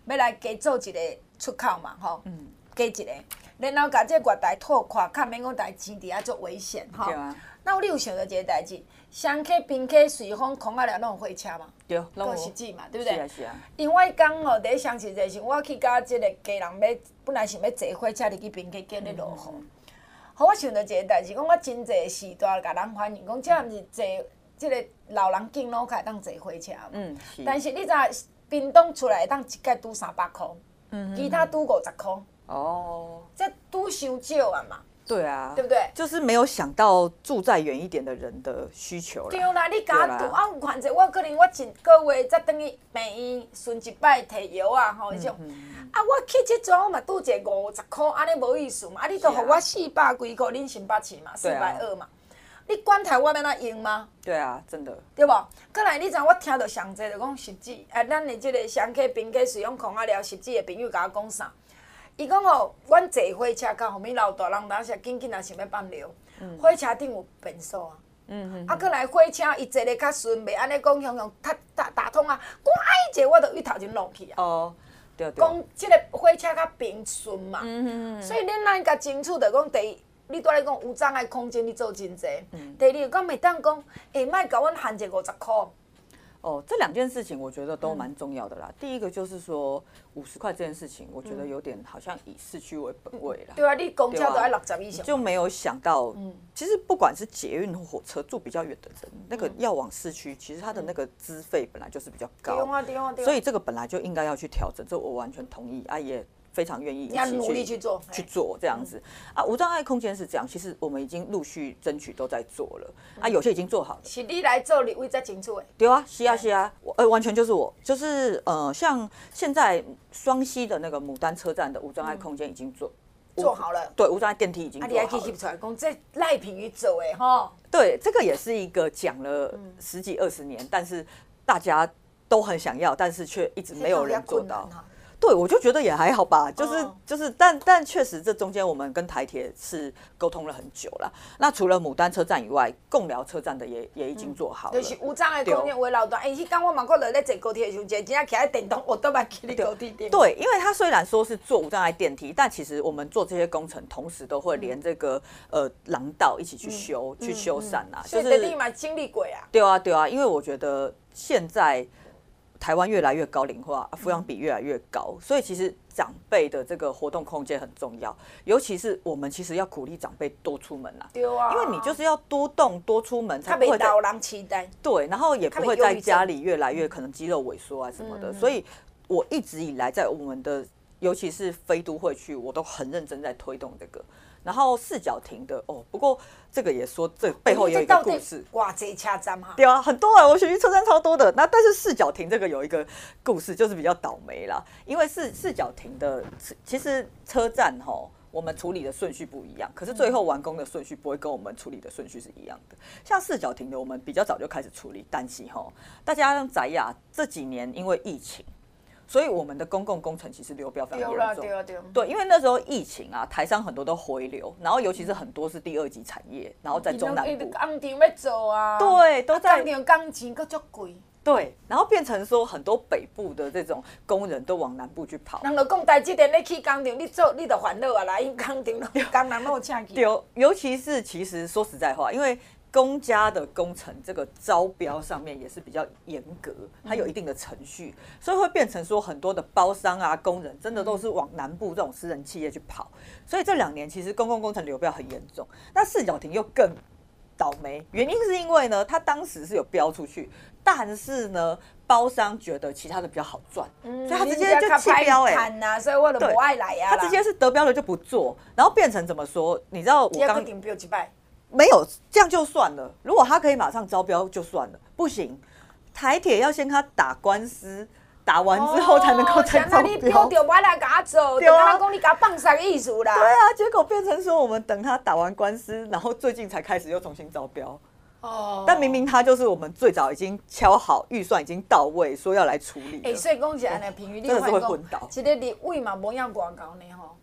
要来加做一个出口嘛，吼，嗯，加一个，然后甲这月台拓宽，较免讲台钱伫遐做危险，吼。那有你有想到一个代志，双溪并客随风狂啊了，拢有火车嘛？对，拢有实际嘛，对不对？是啊是啊。因为我讲吼，第一双十节时，我去甲即个家人要，本来是要坐火车入去并溪，见你落雨。好，我想到一个代志，讲我真济时段甲人反映，讲这毋是坐即个老人敬老卡当坐火车嘛？嗯，是。但是你知影，屏东出来当一届拄三百箍，嗯，其他拄五十箍。哦。这拄伤少啊嘛。对啊，对不对？就是没有想到住在远一点的人的需求了。对啦，你家住啊，有款者我可能我一个月才等于病院顺一摆摕药啊，吼，迄种。啊，我去这种嘛，拄一个五十块，安尼无意思嘛。啊，你都互我四百几块，恁先八千嘛，四百二嘛。你管台我要哪用吗？对啊，真的。对不？过来，你知我听到上济就讲实际，啊，咱的这个双溪并溪随风狂啊了，实际的朋友甲我讲啥？伊讲哦，阮坐火车到后面老大人，当时紧紧也想要放尿。嗯、火车顶有便所啊。嗯嗯。啊，过来火车伊坐咧较顺，袂安尼讲向向打打打通啊，乖者我着伊头前落去啊。哦，对对。讲即个火车较平顺嘛。嗯嗯。所以恁咱甲争取着讲第一，你拄仔讲有障碍空间，你做真济。嗯。第二，讲袂当讲，下摆甲阮限一个五十箍。哦，这两件事情我觉得都蛮重要的啦。嗯、第一个就是说五十块这件事情，我觉得有点好像以市区为本位啦。对啊，你公交都要六十以上，就没有想到，嗯，其实不管是捷运或火车，住比较远的人，那个要往市区，其实它的那个资费本来就是比较高，所以这个本来就应该要去调整，这我完全同意。啊也。非常愿意一起去努力去做去做这样子啊，无障碍空间是这样，其实我们已经陆续争取都在做了啊，有些已经做好了。是你来做，你会在争取的。对啊，是啊，是啊，我呃完全就是我，就是呃像现在双溪的那个牡丹车站的无障碍空间已经做做好了，对，无障碍电梯已经做好了。啊，你还继续出来讲，这赖品宇走哎哈？对，这个也是一个讲了十几二十年，但是大家都很想要，但是却一直没有人做到。对，我就觉得也还好吧，就是就是，但但确实这中间我们跟台铁是沟通了很久了。那除了牡丹车站以外，共寮车站的也也已经做好了。就是无障碍空间为老段，哎，你刚我嘛看到咧坐高铁的时候，真正骑在电动，我都蛮去你高铁电。对，因为它虽然说是做无障碍电梯，但其实我们做这些工程，同时都会连这个呃廊道一起去修、去修缮啊。就是立马经历过啊。对啊，对啊，因为我觉得现在。台湾越来越高龄化，抚养比越来越高，所以其实长辈的这个活动空间很重要，尤其是我们其实要鼓励长辈多出门啊，对啊，因为你就是要多动多出门，才不会老人期待，对，然后也不会在家里越来越可能肌肉萎缩啊什么的，所以我一直以来在我们的尤其是非都会区，我都很认真在推动这个。然后四角亭的哦，不过这个也说这背后有一个故事。哇，这车站哈，对啊，很多啊，我学习车站超多的。那但是四角亭这个有一个故事，就是比较倒霉啦。因为四四角亭的其实车站哈，我们处理的顺序不一样，可是最后完工的顺序不会跟我们处理的顺序是一样的。像四角亭的，我们比较早就开始处理，但是哈，大家宅雅这几年因为疫情。所以我们的公共工程其实流标非常严重。对，因为那时候疫情啊，台商很多都回流，然后尤其是很多是第二级产业，然后在中南部。工厂要做啊。对，都在。工厂工钱佫足贵。对，然后变成说很多北部的这种工人都往南部去跑。人就讲台积电你去工厂，你做你就烦恼啊啦，因工厂工人那么抢。尤尤其是其实说实在话，因为。公家的工程这个招标上面也是比较严格，它有一定的程序，所以会变成说很多的包商啊、工人真的都是往南部这种私人企业去跑。所以这两年其实公共工程流标很严重。那四角亭又更倒霉，原因是因为呢，他当时是有标出去，但是呢，包商觉得其他的比较好赚，嗯、所以他直接就弃标哎、欸，所以我都不爱来呀。他直接是得标了就不做，然后变成怎么说？你知道我刚没有这样就算了，如果他可以马上招标就算了，不行，台铁要先跟他打官司。打完之后才能够才招标。你丢掉我来给他走，对啊，讲你给他放啥意思啦？对啊，结果变成说我们等他打完官司，然后最近才开始又重新招标。哦。但明明他就是我们最早已经敲好预算，已经到位，说要来处理。哎，所以讲起来呢，评语你真的是会昏倒。其实立委嘛，无样广告呢吼。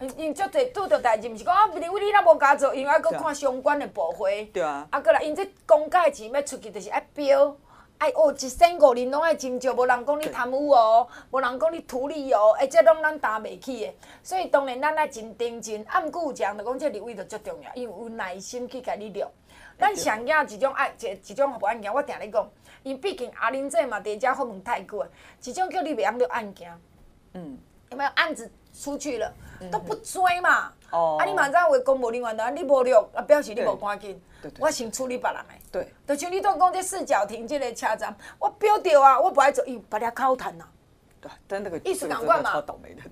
因因足侪拄着代志，毋是讲啊，立委你若无加做，因为还佫看相关的部会。对啊。啊，过来，因这公家钱要出去，就是爱标。爱哦，一生五年拢爱真少，无人讲你贪污哦，无人讲你图利哦，哎，这拢咱担袂起的。所以当然咱爱真认真。啊，毋过有一项就讲，这立位就足重要，因为有耐心去甲你聊。咱上惊一种爱，一一种服务案件，我定咧讲，因毕竟阿玲这嘛伫遮访问太久，一种叫你袂晓录案件。嗯。有没有案子出去了，都不追嘛？哦。啊，你嘛知影为公务人员的，你无录，啊，表示你无赶紧。我先处理别人的，对，就像你都讲这四角亭这个车站，我标掉啊，我不爱做，伊把它考谈呐。对，但那个意思赶快嘛，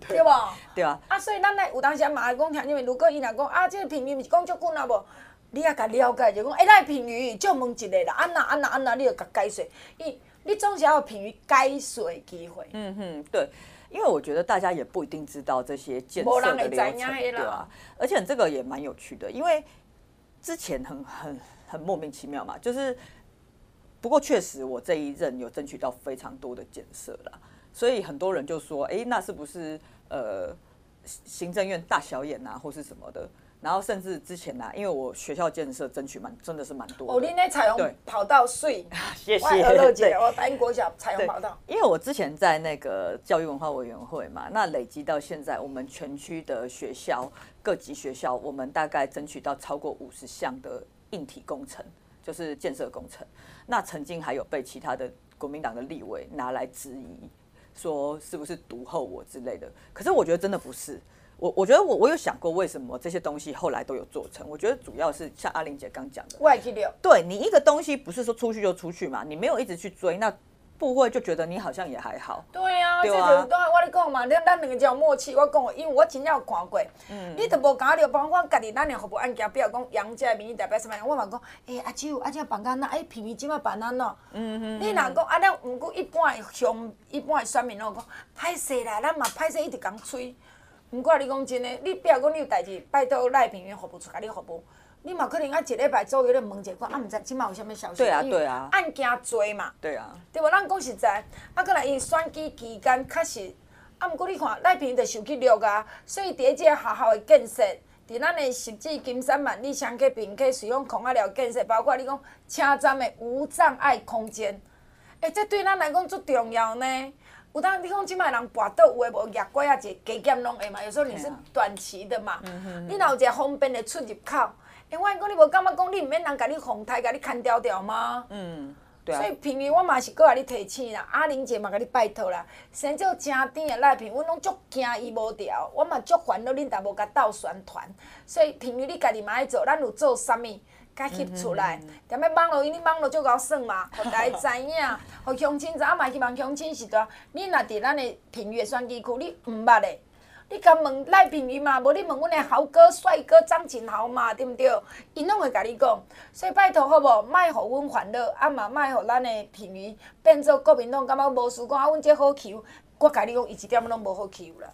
对吧？对啊。啊，所以咱来有当时嘛爱讲听，因为如果伊若讲啊，这个评语是讲足久啊无，你也甲了解就讲，哎，那评语就问一个啦，安那安那安那，你就甲解说，伊你总是要有评语解说的机会。嗯哼，对，因为我觉得大家也不一定知道这些建设的流程，对啊，而且这个也蛮有趣的，因为。之前很很很莫名其妙嘛，就是不过确实我这一任有争取到非常多的建设啦，所以很多人就说，哎、欸，那是不是呃行政院大小眼啊，或是什么的？然后甚至之前呢、啊，因为我学校建设争取蛮真的是蛮多的。哦，你那彩虹跑道税，谢谢。对，我答应国小彩虹跑道。因为我之前在那个教育文化委员会嘛，那累积到现在，我们全区的学校各级学校，我们大概争取到超过五十项的硬体工程，就是建设工程。那曾经还有被其他的国民党的立委拿来质疑，说是不是独厚我之类的。可是我觉得真的不是。我我觉得我我有想过为什么这些东西后来都有做成？我觉得主要是像阿玲姐刚讲的，外去流。对，你一个东西不是说出去就出去嘛，你没有一直去追，那部会就觉得你好像也还好。对啊，对啊。这就我跟你讲嘛，咱咱两个叫默契。我讲，因为我真正有看过，嗯，你都无讲了，包括我家己咱的服务案件，比如讲杨家民意代表什么，我嘛讲，诶阿舅，阿舅办干那，诶评语怎么办安喏？嗯哼。你若讲啊，咱毋过一般的乡，一般的选民拢讲，歹势啦，咱嘛歹势一直讲催。毋过你讲真诶，你比如讲你有代志，拜托赖品妤服务处甲你服务，你嘛可能啊一礼拜左右咧问者看，啊毋知即摆有啥物消息？对啊对啊。案件多嘛？对啊。对无？咱讲实在，啊，可能伊选举期间确实，啊，毋过你看赖品妤着受去录啊，所以伫即个学校诶建设，伫咱诶实际金山万里双溪平溪水拢孔仔寮建设，包括你讲车站诶无障碍空间，诶、欸，这对咱来讲足重要呢。有当你讲即摆人跋倒有诶无，业拐啊，一加减拢会嘛。有时候你是短期的嘛，嗯、你若有一个方便的出入口，因为讲你无感觉讲你毋免人甲你红台，甲你牵条条吗？嗯，对啊。所以平日我嘛是搁甲你提醒啦，阿玲姐嘛甲你拜托啦，先做正甜的赖评，阮拢足惊伊无调，我嘛足烦恼恁逐无甲斗宣传，所以平日你家己嘛爱做，咱有做啥物？该翕出来，踮咧网络，因为网络足够算嘛，互 大家知影，互乡亲知影嘛，希望乡亲是多。你若伫咱的评语的选举区，你毋捌的，你甲问赖评语嘛？无你问阮的豪哥、帅哥张景豪嘛，对毋对？因拢会甲你讲，所以拜托好无，莫互阮烦恼，啊嘛莫互咱的评语变做国民党感觉无事讲啊，阮这好欺负，我甲你讲，伊一点仔拢无好欺负啦。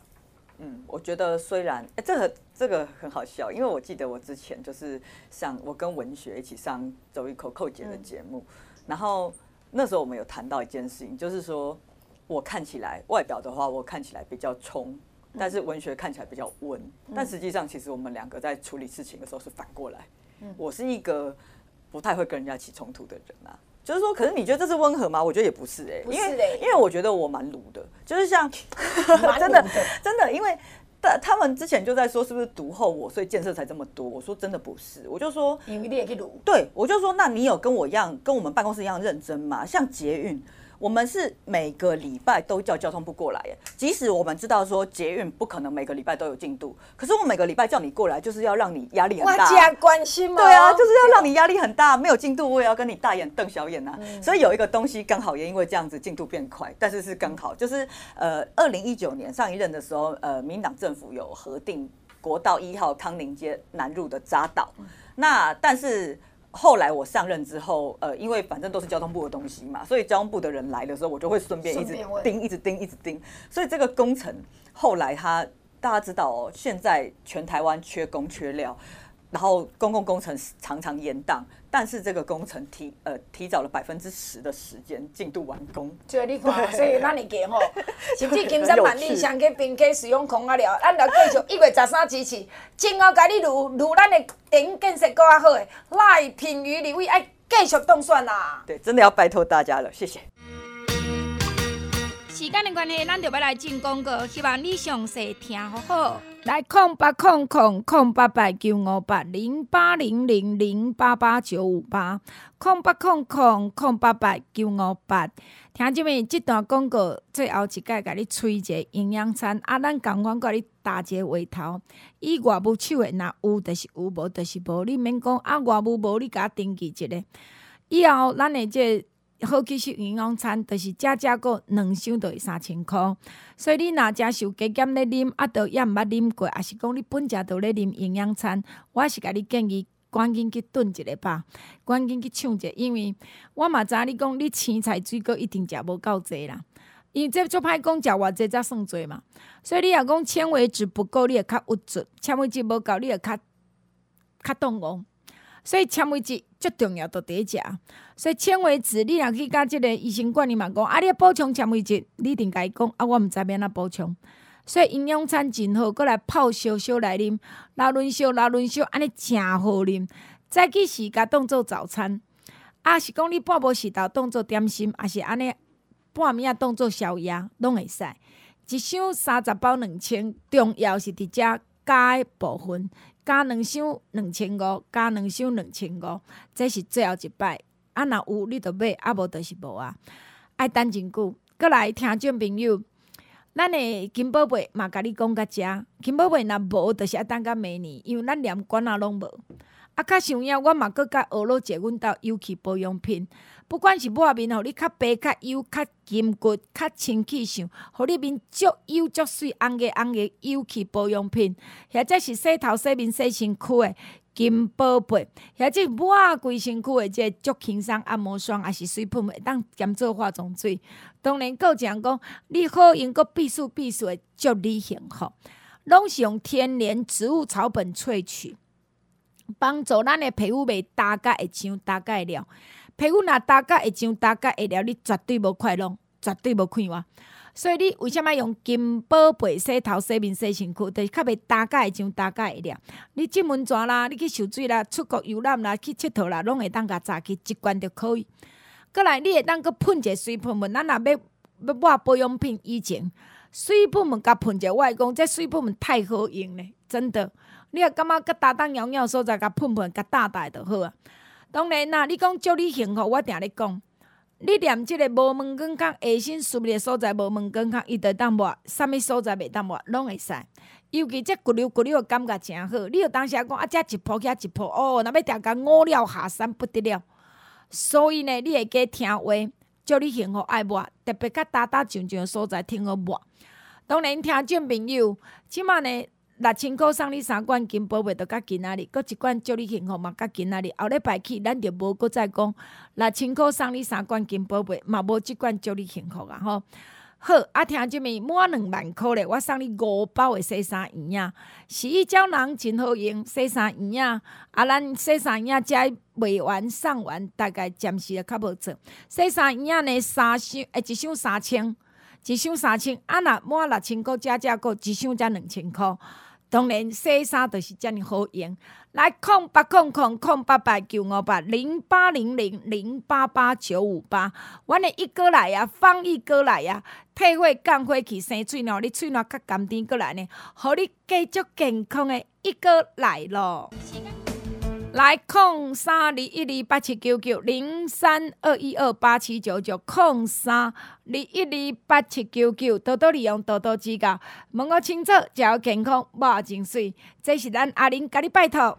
嗯，我觉得虽然哎、欸，这个这个很好笑，因为我记得我之前就是上我跟文学一起上走一口扣姐的节目，嗯、然后那时候我们有谈到一件事情，就是说我看起来外表的话，我看起来比较冲，但是文学看起来比较温，嗯、但实际上其实我们两个在处理事情的时候是反过来，嗯、我是一个不太会跟人家起冲突的人啊。就是说，可是你觉得这是温和吗？我觉得也不是哎、欸，因为因为我觉得我蛮鲁的，就是像 真的真的，因为但他们之前就在说是不是读后我，所以建设才这么多。我说真的不是，我就说因为你也去读，对，我就说那你有跟我一样，跟我们办公室一样认真吗？像捷运。我们是每个礼拜都叫交通部过来耶，即使我们知道说捷运不可能每个礼拜都有进度，可是我每个礼拜叫你过来，就是要让你压力很大。我加关心吗？对啊，就是要让你压力很大，没有进度我也要跟你大眼瞪小眼呐、啊。嗯、所以有一个东西刚好也因为这样子进度变快，但是是刚好就是呃，二零一九年上一任的时候，呃，民党政府有核定国道一号康宁街南入的匝道，那但是。后来我上任之后，呃，因为反正都是交通部的东西嘛，所以交通部的人来的时候，我就会顺便一直盯，一直盯，一直盯。所以这个工程后来他大家知道哦，现在全台湾缺工缺料。然后公共工程常常延宕，但是这个工程提呃提早了百分之十的时间进度完工。所以你看，所以咱的给吼，甚至金山万里乡去并且使用空啊了，咱就继续一月十三支持，今后给你如如咱的电建设更加好的，赖品妤李伟爱继续当选啦。对，真的要拜托大家了，谢谢。时间的关系，咱就要来进广告，希望你详细听好好。来空八空空空八八九五八零八零零零八八九五八空八空空空八八九五八，听这边这段广告，最后一届甲你吹一个营养餐，啊，咱共款甲你打一个话头，伊外母手诶，若有就是有，无就是无，你免讲啊，外母无你甲登记一个，以后咱诶这。好吸收营养餐，就是食食过两箱，就会三千块。所以你若食受加减咧啉，啊，都也毋捌啉过，啊是讲你本食都咧啉营养餐，我是甲你建议赶紧去炖一个吧，赶紧去抢一个，因为我嘛知影你讲你青菜水果一定食无够济啦，因为这做歹讲食偌济才算济嘛。所以你若讲纤维质不够，你会较郁卒；纤维质无够，你会较较动戆。所以纤维质最重要，都得食。所以纤维质，你若去甲即个医生管理嘛讲，啊，你要补充纤维质，你一定甲伊讲，啊，我毋知要安怎补充。所以营养餐真好，过来泡烧烧来啉，老轮烧老轮烧，安尼诚好啉。早起时甲当做早餐，啊是讲你半晡时头当做点心，啊是安尼半暝啊当做宵夜，拢会使。一箱三十包两千，重要是伫遮加部分。加两箱两千五，加两箱两千五，这是最后一摆。啊，若有你着买，啊无着是无啊。爱等真久，过来听众朋友，咱的金宝贝嘛，甲你讲甲遮。金宝贝若无，着是爱等甲明年，因为咱连管啊拢无。啊，较想要，我嘛阁甲学了一个阮兜有机保养品。不管是抹面，互你较白、较油、较金骨、较清气相，互你面足油足水、红个红个有机保养品，或者是洗头、洗面、洗身躯的金宝贝，或者抹规身躯的这足轻松按摩霜，也是水喷会当兼做化妆水。当然，阁有讲讲你好用阁必须必须的祝你幸福，拢是用天然植物草本萃取，帮助咱的皮肤袂大概会伤焦甲会了。皮肤若大甲会上大甲会了，你绝对无快乐，绝对无快活。所以你为什么用金宝贝洗头、洗面、洗身躯，就是较袂大甲会上大甲会了。你进门泉啦，你去受水啦，出国游览啦，去佚佗啦，拢会当甲早起一罐就可以。过来，你会当阁喷者水喷喷，咱若要要抹保养品以前，水喷喷甲喷者，我讲这水喷喷太好用咧，真的。你若感觉佮大当尿尿所在甲喷喷甲大大就好啊。当然啦，你讲祝你幸福，我定咧讲，你连即个无门关卡，下身私密的所在无门关卡，伊就当抹，啥物所在袂淡薄，拢会使。尤其这骨溜骨溜的感觉诚好，你有当时讲啊，遮一铺遐一铺，哦，若要定甲五料下山不得了。所以呢，你会加听话，祝你幸福爱抹，特别较大大上上的所在听好抹。当然，听众朋友，即满呢。六千箍送你三罐金宝贝，着甲今仔日，搁一罐祝你幸福嘛，甲今仔日后礼拜起，咱就无搁再讲六千箍送你三罐金宝贝，嘛无即罐祝你幸福啊！吼，好啊，听即面满两万箍咧，我送你五包的洗衫液啊，洗衣胶囊真好用，洗衫液啊，啊，咱洗衫液遮卖完送完，大概暂时也较无做。洗衫液呢，三箱诶，一箱三千，一箱三千，啊，若满六千箍，加加个一箱才两千箍。当然洗衫就是遮尔好用。来，空八空空空八八九五八零八零零零八八九五八，阮的一哥来呀，放一哥来呀，退火降火去生水喏，你喙若较甘甜过来呢，互你继续健康的一哥来咯。来，空三二一二八七九九零三二一二八七九九空三二一二八七九九，多多利用，多多指教，问我清楚，才有健康，无真水，这是咱阿玲甲你拜托。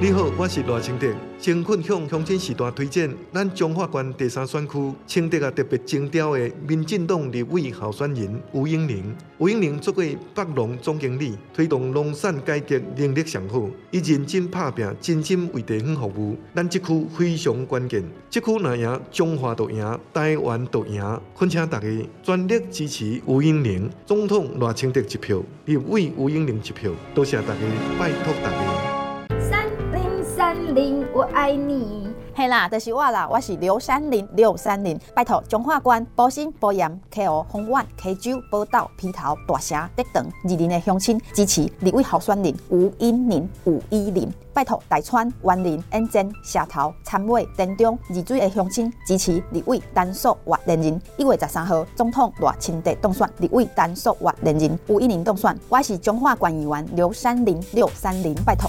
你好，我是赖清德。诚恳向乡亲时代推荐咱彰化县第三选区清德啊特别精雕的民进党立委候选人吴英玲。吴英玲做过北农总经理，推动农产改革能力上好，伊认真打拼，真心为地方服务。咱这区非常关键，这区若赢，彰化都赢，台湾都赢。恳请大家全力支持吴英玲，总统赖清德一票，立委吴英玲一票。多谢大家，拜托大家。林，我爱你。嘿啦，就是我啦，我是刘三林，刘三林。拜托彰化县保心保盐溪湖丰苑溪州宝岛埤头大社竹塘二林的乡亲支持立委候选人吴英林吴依玲。拜托大川万林延前社头参尾田中二水的乡亲支持立委陈淑华连任。一月十三号总统赖清德当选立委陈淑华连任吴依林当选。我是彰化县议员刘三林，刘三林。拜托。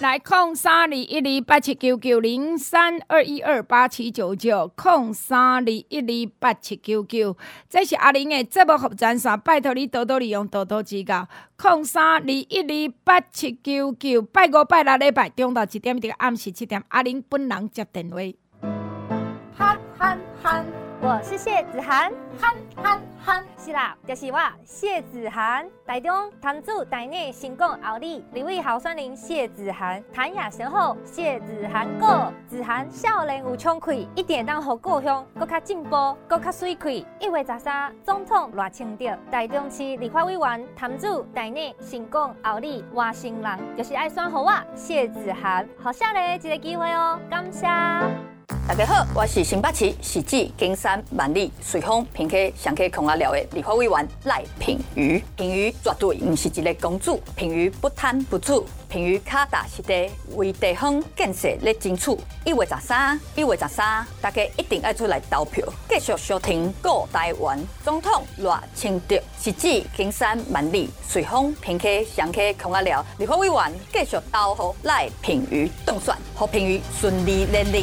来，空三二一二八七九九零三二一二八七九九，空三二一二八七九九，这是阿玲的节目服务线，拜托你多多利用，多多指教。空三二一二八七九九，拜五拜六礼拜中到一点到暗时七点，阿玲本人接电话。我是谢子涵，憨憨憨，是啦，就是我谢子涵。台中潭子台内成功奥利，李位候选人谢子涵，谈雅神后谢子涵哥，子涵少年有冲气，一点当好故乡更加进步，更加水气。一月十三，总统赖清德，台中市立法委员潭子台内成功奥利外省人，就是爱选好我谢子涵，好下来一个机会哦，感谢。大家好，我是新北市汐止金山万里随风平溪上溪孔仔寮的立法委员赖品妤。品妤绝对不是一个公主，品妤不贪不祖，品妤脚踏实地为地方建设来争取。一月十三，一月十三，大家一定要出来投票，继续收听顾台湾总统赖清德。汐止金山万里随风平溪上溪孔仔寮立法委员继续投予赖品妤当选，和品妤顺利连任。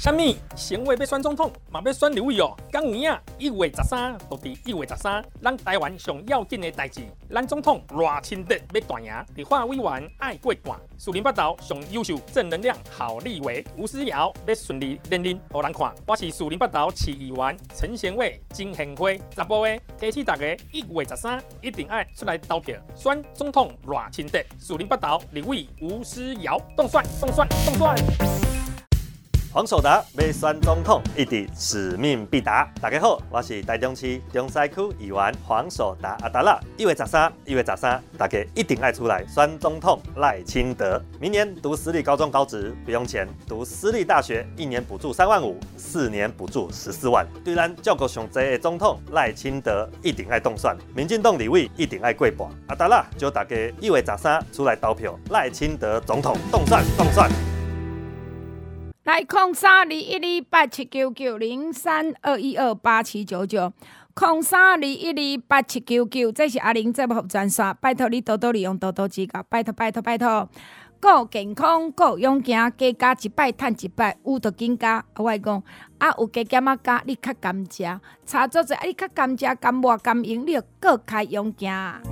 什么？先话要选总统，嘛要选刘伟哦。讲有影，一月十三，到底一月十三，咱台湾上要紧的代志，咱总统赖清德要大赢，立法委员爱过半，士林北岛上优秀正能量好立委吴思瑶要顺利连任，互人看。我是树林北岛市议员陈贤伟、金贤辉，十部的提醒大家，一月十三一定要出来投票，选总统赖清德，树林北投立委吴思瑶，动算动算动算。黄守达要选总统，一定使命必达。大家好，我是台中市中西区议员黄守达阿达啦。一月十三，一月十三，大家一定爱出来选总统赖清德。明年读私立高中高职不用钱，读私立大学一年补助三万五，四年补助十四万。对咱照顾上济的总统赖清德一定爱动算，民进党立委一定爱过半。阿达啦就大家一月十三出来投票赖清德总统，动算动算。来，空三二一二八七九九零三二一二八七九九。空三二一二八七九九，这是阿玲节目服务专线，拜托你多多利用，多多指教，拜托拜托拜托。顾健康，顾勇敢，加加一摆趁一摆，有就紧加。我讲啊，有加减啊加，你较甘食，差做者啊，你较甘食甘活甘用，你就够较勇敢。